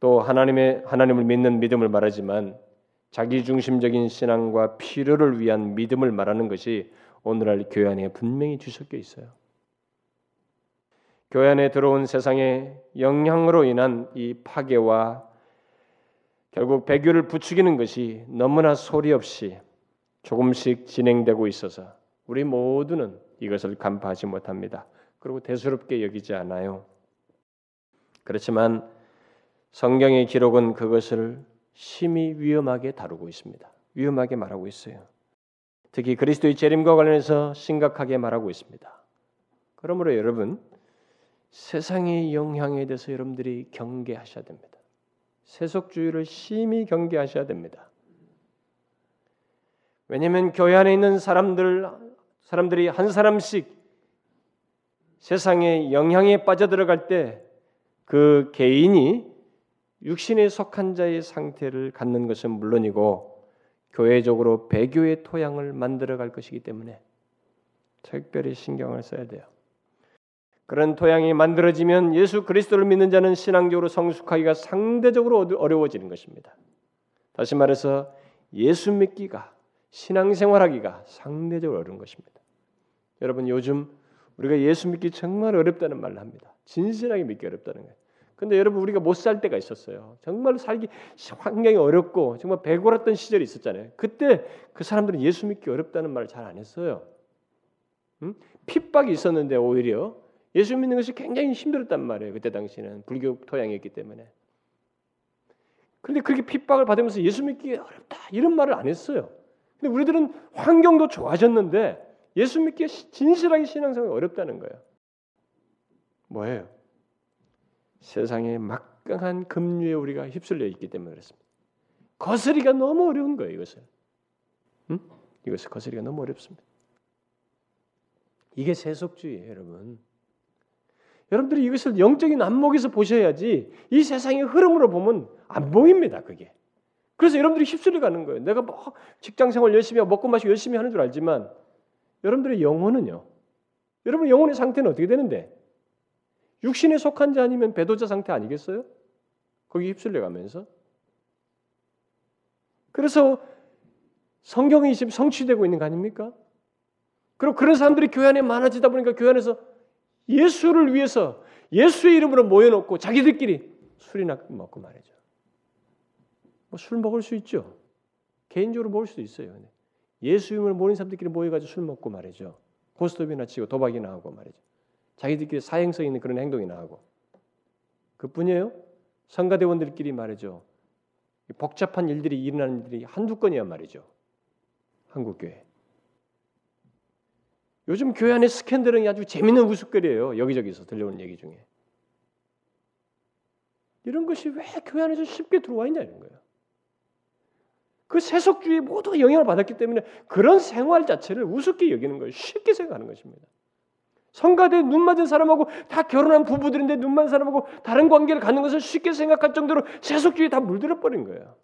또 하나님의 하나님을 믿는 믿음을 말하지만 자기 중심적인 신앙과 필요를 위한 믿음을 말하는 것이 오늘날 교회 안에 분명히 뒤섞여 있어요. 교회 안에 들어온 세상의 영향으로 인한 이 파괴와 결국 배교를 부추기는 것이 너무나 소리 없이 조금씩 진행되고 있어서 우리 모두는 이것을 간파하지 못합니다. 그리고 대수롭게 여기지 않아요. 그렇지만 성경의 기록은 그것을 심히 위험하게 다루고 있습니다. 위험하게 말하고 있어요. 특히 그리스도의 재림과 관련해서 심각하게 말하고 있습니다. 그러므로 여러분 세상의 영향에 대해서 여러분들이 경계하셔야 됩니다. 세속주의를 심히 경계하셔야 됩니다. 왜냐하면 교회 안에 있는 사람들 사람들이 한 사람씩 세상의 영향에 빠져들어갈 때 그 개인이 육신에 속한 자의 상태를 갖는 것은 물론이고 교회적으로 배교의 토양을 만들어 갈 것이기 때문에 특별히 신경을 써야 돼요. 그런 토양이 만들어지면 예수 그리스도를 믿는 자는 신앙적으로 성숙하기가 상대적으로 어려워지는 것입니다. 다시 말해서 예수 믿기가 신앙생활하기가 상대적으로 어려운 것입니다. 여러분 요즘 우리가 예수 믿기 정말 어렵다는 말을 합니다. 진실하게 믿기 어렵다는 거예요. 근데 여러분 우리가 못 살 때가 있었어요. 정말 살기 환경이 어렵고 정말 배고랐던 시절이 있었잖아요. 그때 그 사람들은 예수 믿기 어렵다는 말을 잘 안 했어요. 응? 핍박이 있었는데 오히려 예수 믿는 것이 굉장히 힘들었단 말이에요. 그때 당시는 불교 토양이었기 때문에. 그런데 그렇게 핍박을 받으면서 예수 믿기 어렵다 이런 말을 안 했어요. 근데 우리들은 환경도 좋아졌는데 예수 믿기 진실하게 신앙생활이 어렵다는 거예요. 뭐예요? 세상에 막강한 금류에 우리가 휩쓸려 있기 때문에 그렇습니다. 거스리가 너무 어려운 거예요, 이것을. 응? 이것을 거스리가 너무 어렵습니다. 이게 세속주의예요, 여러분. 여러분들이 이것을 영적인 안목에서 보셔야지 이 세상의 흐름으로 보면 안 보입니다. 그게. 그래서 여러분들이 휩쓸려 가는 거예요. 내가 뭐 직장 생활 열심히 하고 먹고 마시고 열심히 하는 줄 알지만 여러분들의 영혼은요. 여러분 영혼의 상태는 어떻게 되는데? 육신에 속한 자 아니면 배도자 상태 아니겠어요? 거기 휩쓸려 가면서. 그래서 성경이 지금 성취되고 있는 거 아닙니까? 그리고 그런 사람들이 교회 안에 많아지다 보니까 교회 안에서 예수를 위해서 예수의 이름으로 모여놓고 자기들끼리 술이나 먹고 말이죠. 뭐 술 먹을 수 있죠. 개인적으로 먹을 수도 있어요. 예수님을 모르는 사람들끼리 모여가지고 술 먹고 말이죠. 고스톱이나 치고 도박이나 하고 말이죠. 자기들끼리 사행성 있는 그런 행동이나 하고 그뿐이에요. 성가대원들끼리 말이죠. 복잡한 일들이 일어나는 일들이 한두 건이야 말이죠. 한국 교회. 요즘 교회 안에 스캔들은 아주 재밌는 우스거리예요. 여기저기서 들려오는 얘기 중에. 이런 것이 왜 교회 안에서 쉽게 들어와 있냐 이런 거예요. 그 세속주의 모두가 영향을 받았기 때문에 그런 생활 자체를 우습게 여기는 거예요. 쉽게 생각하는 것입니다. 성가대 눈 맞은 사람하고 다 결혼한 부부들인데 눈 맞은 사람하고 다른 관계를 갖는 것을 쉽게 생각할 정도로 세속주의 다 물들어 버린 거예요.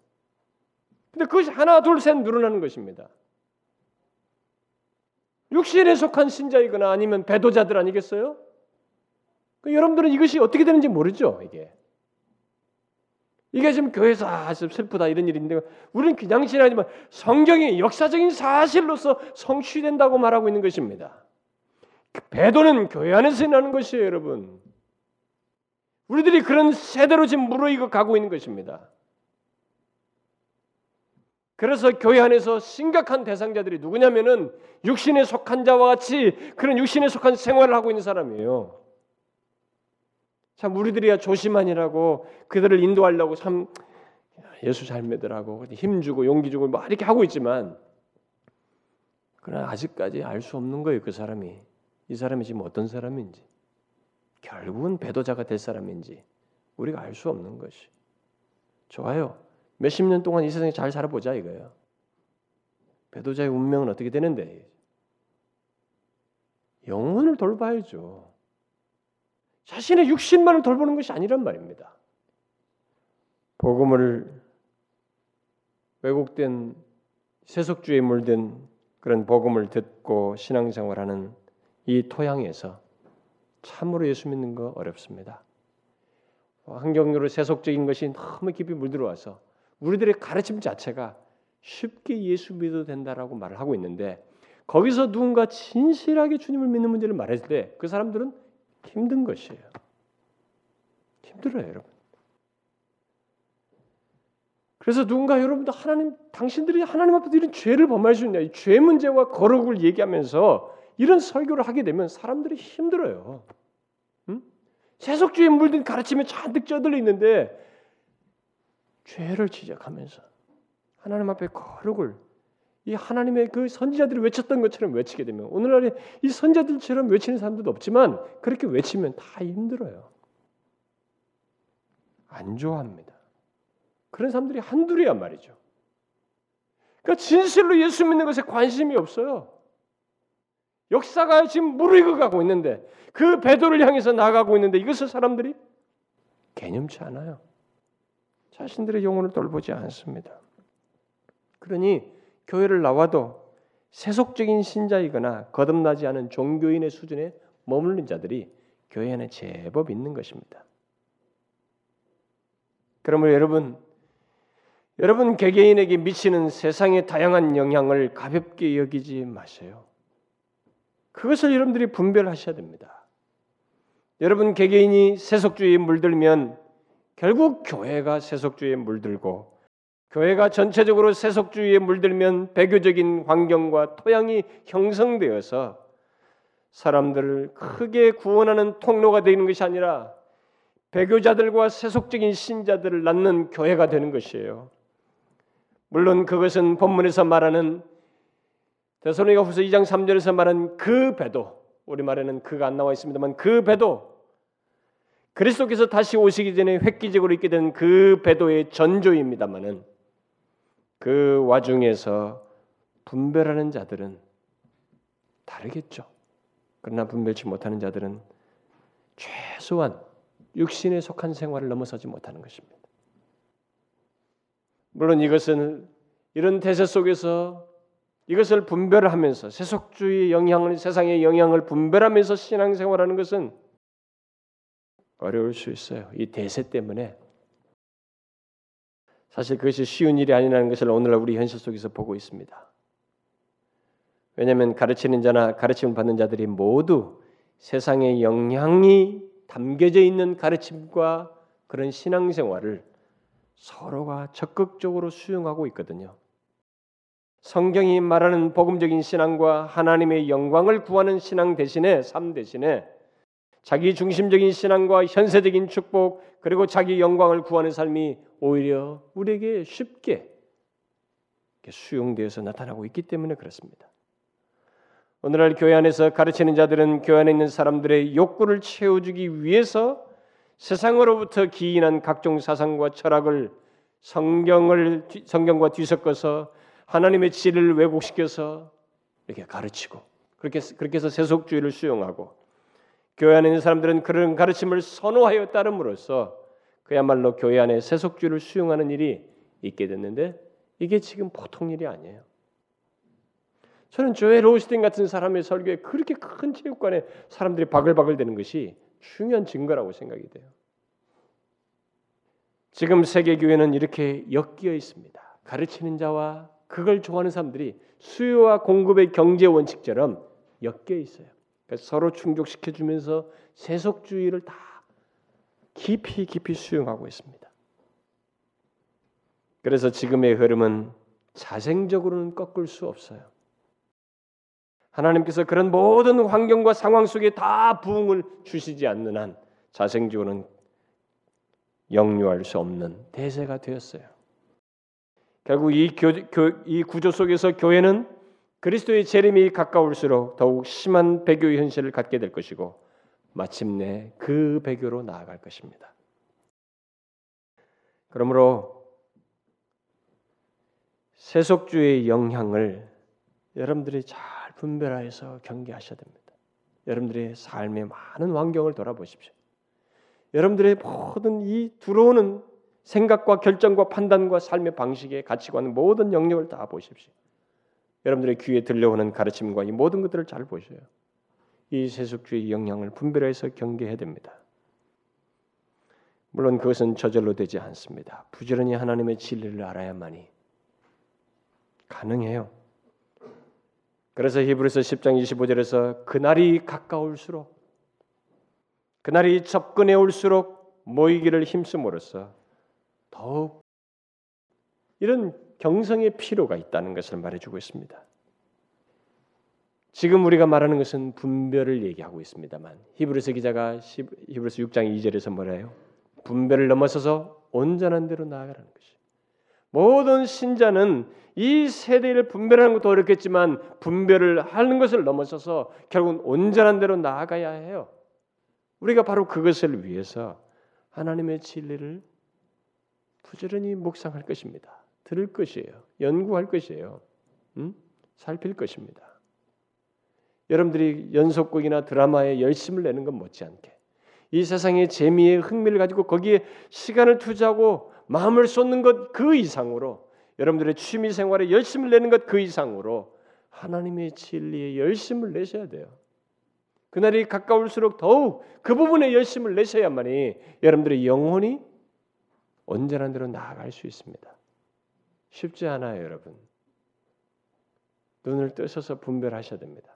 근데 그것이 하나 둘 셋 늘어나는 것입니다. 육신에 속한 신자이거나 아니면 배도자들 아니겠어요? 그 여러분들은 이것이 어떻게 되는지 모르죠, 이게. 이게 지금 교회에서 아, 슬프다 이런 일인데 우리는 그냥 지나지만 성경이 역사적인 사실로서 성취된다고 말하고 있는 것입니다. 그 배도는 교회 안에서 일어나는 것이에요, 여러분. 우리들이 그런 세대로 지금 무르익어 가고 있는 것입니다. 그래서 교회 안에서 심각한 대상자들이 누구냐면은 육신에 속한 자와 같이 그런 육신에 속한 생활을 하고 있는 사람이에요. 참 우리들이야 조심하니라고 그들을 인도하려고 참 예수 잘 믿으라고 힘 주고 용기 주고 뭐 이렇게 하고 있지만 그러나 아직까지 알 수 없는 거예요 그 사람이. 이 사람이 지금 어떤 사람인지. 결국은 배도자가 될 사람인지 우리가 알 수 없는 것이. 좋아요 몇십 년 동안 이 세상에 잘 살아보자 이거예요 배도자의 운명은 어떻게 되는데 영혼을 돌봐야죠 자신의 육신만을 돌보는 것이 아니란 말입니다. 복음을 왜곡된 세속주의에 물든 그런 복음을 듣고 신앙생활하는 이 토양에서 참으로 예수 믿는 거 어렵습니다. 환경으로 세속적인 것이 너무 깊이 물들어와서 우리들의 가르침 자체가 쉽게 예수 믿어도 된다라고 말을 하고 있는데 거기서 누군가 진실하게 주님을 믿는 문제를 말했을 때 그 사람들은 힘든 것이에요. 힘들어요, 여러분. 그래서 누군가 여러분도 하나님, 당신들이 하나님 앞에서 이런 죄를 범할 수 있냐, 죄 문제와 거룩을 얘기하면서 이런 설교를 하게 되면 사람들이 힘들어요. 응? 세속주의에 물든 가르침에 잔뜩 쩌들려 있는데 죄를 지적하면서 하나님 앞에 거룩을 이 하나님의 그 선지자들이 외쳤던 것처럼 외치게 되면 오늘날에 이 선지자들처럼 외치는 사람들도 없지만 그렇게 외치면 다 힘들어요. 안 좋아합니다. 그런 사람들이 한둘이란 말이죠. 그러니까 진실로 예수 믿는 것에 관심이 없어요. 역사가 지금 무르익어 가고 있는데 그 배도를 향해서 나가고 있는데 이것을 사람들이 개념치 않아요. 자신들의 영혼을 돌보지 않습니다. 그러니 교회를 나와도 세속적인 신자이거나 거듭나지 않은 종교인의 수준에 머무는 자들이 교회 안에 제법 있는 것입니다. 그러면 여러분, 여러분 개개인에게 미치는 세상의 다양한 영향을 가볍게 여기지 마세요. 그것을 여러분들이 분별하셔야 됩니다. 여러분 개개인이 세속주의에 물들면 결국 교회가 세속주의에 물들고 교회가 전체적으로 세속주의에 물들면 배교적인 환경과 토양이 형성되어서 사람들을 크게 구원하는 통로가 되는 것이 아니라 배교자들과 세속적인 신자들을 낳는 교회가 되는 것이에요. 물론 그것은 본문에서 말하는 데살로니가 후서 2장 3절에서 말한 그 배도 우리 말에는 그가 안 나와 있습니다만 그 배도 그리스도께서 다시 오시기 전에 획기적으로 있게 된 그 배도의 전조입니다만은 그 와중에서 분별하는 자들은 다르겠죠. 그러나 분별치 못하는 자들은 최소한 육신에 속한 생활을 넘어서지 못하는 것입니다. 물론 이것은 이런 대세 속에서 이것을 분별하면서 세속주의 영향을 세상의 영향을 분별하면서 신앙생활하는 것은 어려울 수 있어요. 이 대세 때문에 사실 그것이 쉬운 일이 아니라는 것을 오늘날 우리 현실 속에서 보고 있습니다. 왜냐하면 가르치는 자나 가르침을 받는 자들이 모두 세상의 영향이 담겨져 있는 가르침과 그런 신앙생활을 서로가 적극적으로 수용하고 있거든요. 성경이 말하는 복음적인 신앙과 하나님의 영광을 구하는 신앙 대신에 삶 대신에 자기 중심적인 신앙과 현세적인 축복 그리고 자기 영광을 구하는 삶이 오히려 우리에게 쉽게 수용되어서 나타나고 있기 때문에 그렇습니다. 오늘날 교회 안에서 가르치는 자들은 교회 안에 있는 사람들의 욕구를 채워주기 위해서 세상으로부터 기인한 각종 사상과 철학을 성경을 성경과 뒤섞어서 하나님의 진리를 왜곡시켜서 이렇게 가르치고 그렇게 그렇게 해서 세속주의를 수용하고 교회 안에 있는 사람들은 그런 가르침을 선호하여 따름으로써 그야말로 교회 안에 세속주의를 수용하는 일이 있게 됐는데 이게 지금 보통 일이 아니에요. 저는 조엘 오스틴 같은 사람의 설교에 그렇게 큰 체육관에 사람들이 바글바글 되는 것이 중요한 증거라고 생각이 돼요. 지금 세계 교회는 이렇게 엮여 있습니다. 가르치는 자와 그걸 좋아하는 사람들이 수요와 공급의 경제 원칙처럼 엮여 있어요. 그러니까 서로 충족시켜 주면서 세속주의를 다 깊이 깊이 수용하고 있습니다. 그래서 지금의 흐름은 자생적으로는 꺾을 수 없어요. 하나님께서 그런 모든 환경과 상황 속에 다 부흥을 주시지 않는 한 자생적으로는 영유할 수 없는 대세가 되었어요. 결국 이, 교, 교, 이 구조 속에서 교회는 그리스도의 재림이 가까울수록 더욱 심한 배교의 현실을 갖게 될 것이고 마침내 그 배교로 나아갈 것입니다. 그러므로 세속주의 영향을 여러분들이 잘 분별하여서 경계하셔야 됩니다. 여러분들의 삶의 많은 환경을 돌아보십시오. 여러분들의 모든 이 들어오는 생각과 결정과 판단과 삶의 방식의 가치관 모든 영역을 다 보십시오. 여러분들의 귀에 들려오는 가르침과 이 모든 것들을 잘 보셔요. 이 세속주의 영향을 분별해서 경계해야 됩니다. 물론 그것은 저절로 되지 않습니다. 부지런히 하나님의 진리를 알아야만이 가능해요. 그래서 히브리서 10장 25절에서 그날이 가까울수록 그날이 접근해 올수록 모이기를 힘쓰므로써 더욱 이런 경성의 필요가 있다는 것을 말해주고 있습니다. 지금 우리가 말하는 것은 분별을 얘기하고 있습니다만 히브리서 기자가 히브리서 6장 2절에서 뭐래요? 분별을 넘어서서 온전한 대로 나아가라는 것이. 모든 신자는 이 세대를 분별하는 것도 어렵겠지만 분별을 하는 것을 넘어서서 결국은 온전한 대로 나아가야 해요. 우리가 바로 그것을 위해서 하나님의 진리를 부지런히 묵상할 것입니다. 들을 것이에요. 연구할 것이에요. 음? 살필 것입니다. 여러분들이 연속극이나 드라마에 열심을 내는 건 못지않게 이 세상의 재미에 흥미를 가지고 거기에 시간을 투자하고 마음을 쏟는 것 그 이상으로 여러분들의 취미 생활에 열심을 내는 것 그 이상으로 하나님의 진리에 열심을 내셔야 돼요. 그날이 가까울수록 더욱 그 부분에 열심을 내셔야만이 여러분들의 영혼이 온전한 대로 나아갈 수 있습니다. 쉽지 않아요, 여러분. 눈을 뜨셔서 분별하셔야 됩니다.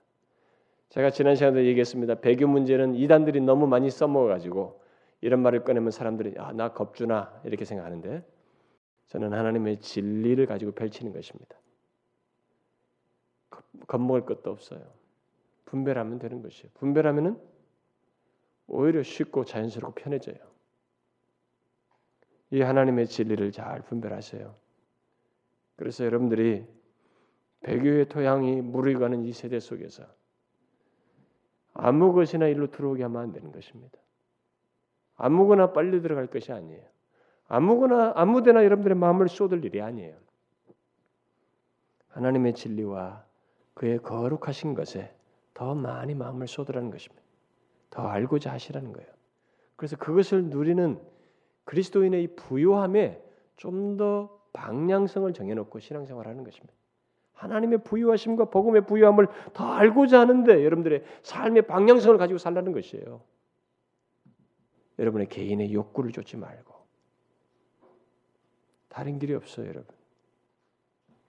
제가 지난 시간에 얘기했습니다. 배교 문제는 이단들이 너무 많이 써먹어가지고 이런 말을 꺼내면 사람들이 아, 나 겁주나 이렇게 생각하는데 저는 하나님의 진리를 가지고 펼치는 것입니다. 겁먹을 것도 없어요. 분별하면 되는 것이에요. 분별하면은 오히려 쉽고 자연스럽고 편해져요. 이 하나님의 진리를 잘 분별하세요. 그래서 여러분들이 배교의 토양이 무르익어가는 이 세대 속에서 아무 것이나 일로 들어오게 하면 안 되는 것입니다. 아무거나 빨리 들어갈 것이 아니에요. 아무거나 아무데나 여러분들의 마음을 쏟을 일이 아니에요. 하나님의 진리와 그의 거룩하신 것에 더 많이 마음을 쏟으라는 것입니다. 더 알고자 하시라는 거예요. 그래서 그것을 누리는 그리스도인의 이 부요함에 좀 더 방향성을 정해놓고 신앙생활하는 것입니다. 하나님의 부유하심과 복음의 부유함을 더 알고자 하는데 여러분들의 삶의 방향성을 가지고 살라는 것이에요. 여러분의 개인의 욕구를 쫓지 말고 다른 길이 없어요, 여러분.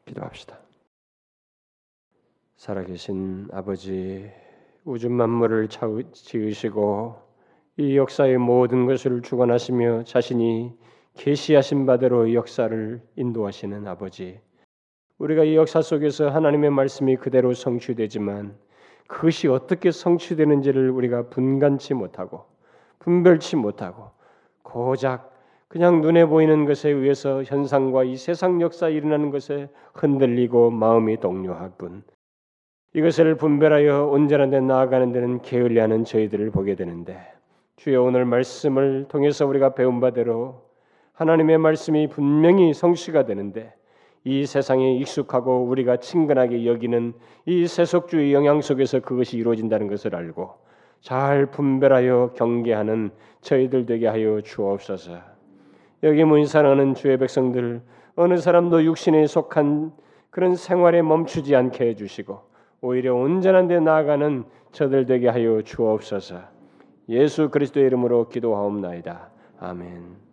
기도합시다. 살아계신 아버지, 우주 만물을 지으시고 이 역사의 모든 것을 주관하시며 자신이 계시하신 바대로 역사를 인도하시는 아버지, 우리가 이 역사 속에서 하나님의 말씀이 그대로 성취되지만 그것이 어떻게 성취되는지를 우리가 분간치 못하고 분별치 못하고 고작 그냥 눈에 보이는 것에 의해서 현상과 이 세상 역사에 일어나는 것에 흔들리고 마음이 동요할 뿐 이것을 분별하여 온전한 데 나아가는 데는 게을리하는 저희들을 보게 되는데 주여 오늘 말씀을 통해서 우리가 배운 바대로 하나님의 말씀이 분명히 성취가 되는데 이 세상에 익숙하고 우리가 친근하게 여기는 이 세속주의 영향 속에서 그것이 이루어진다는 것을 알고 잘 분별하여 경계하는 저희들 되게 하여 주옵소서. 여기 사랑하는 주의 백성들 어느 사람도 육신에 속한 그런 생활에 멈추지 않게 해주시고 오히려 온전한 데 나아가는 저들 되게 하여 주옵소서. 예수 그리스도의 이름으로 기도하옵나이다. 아멘.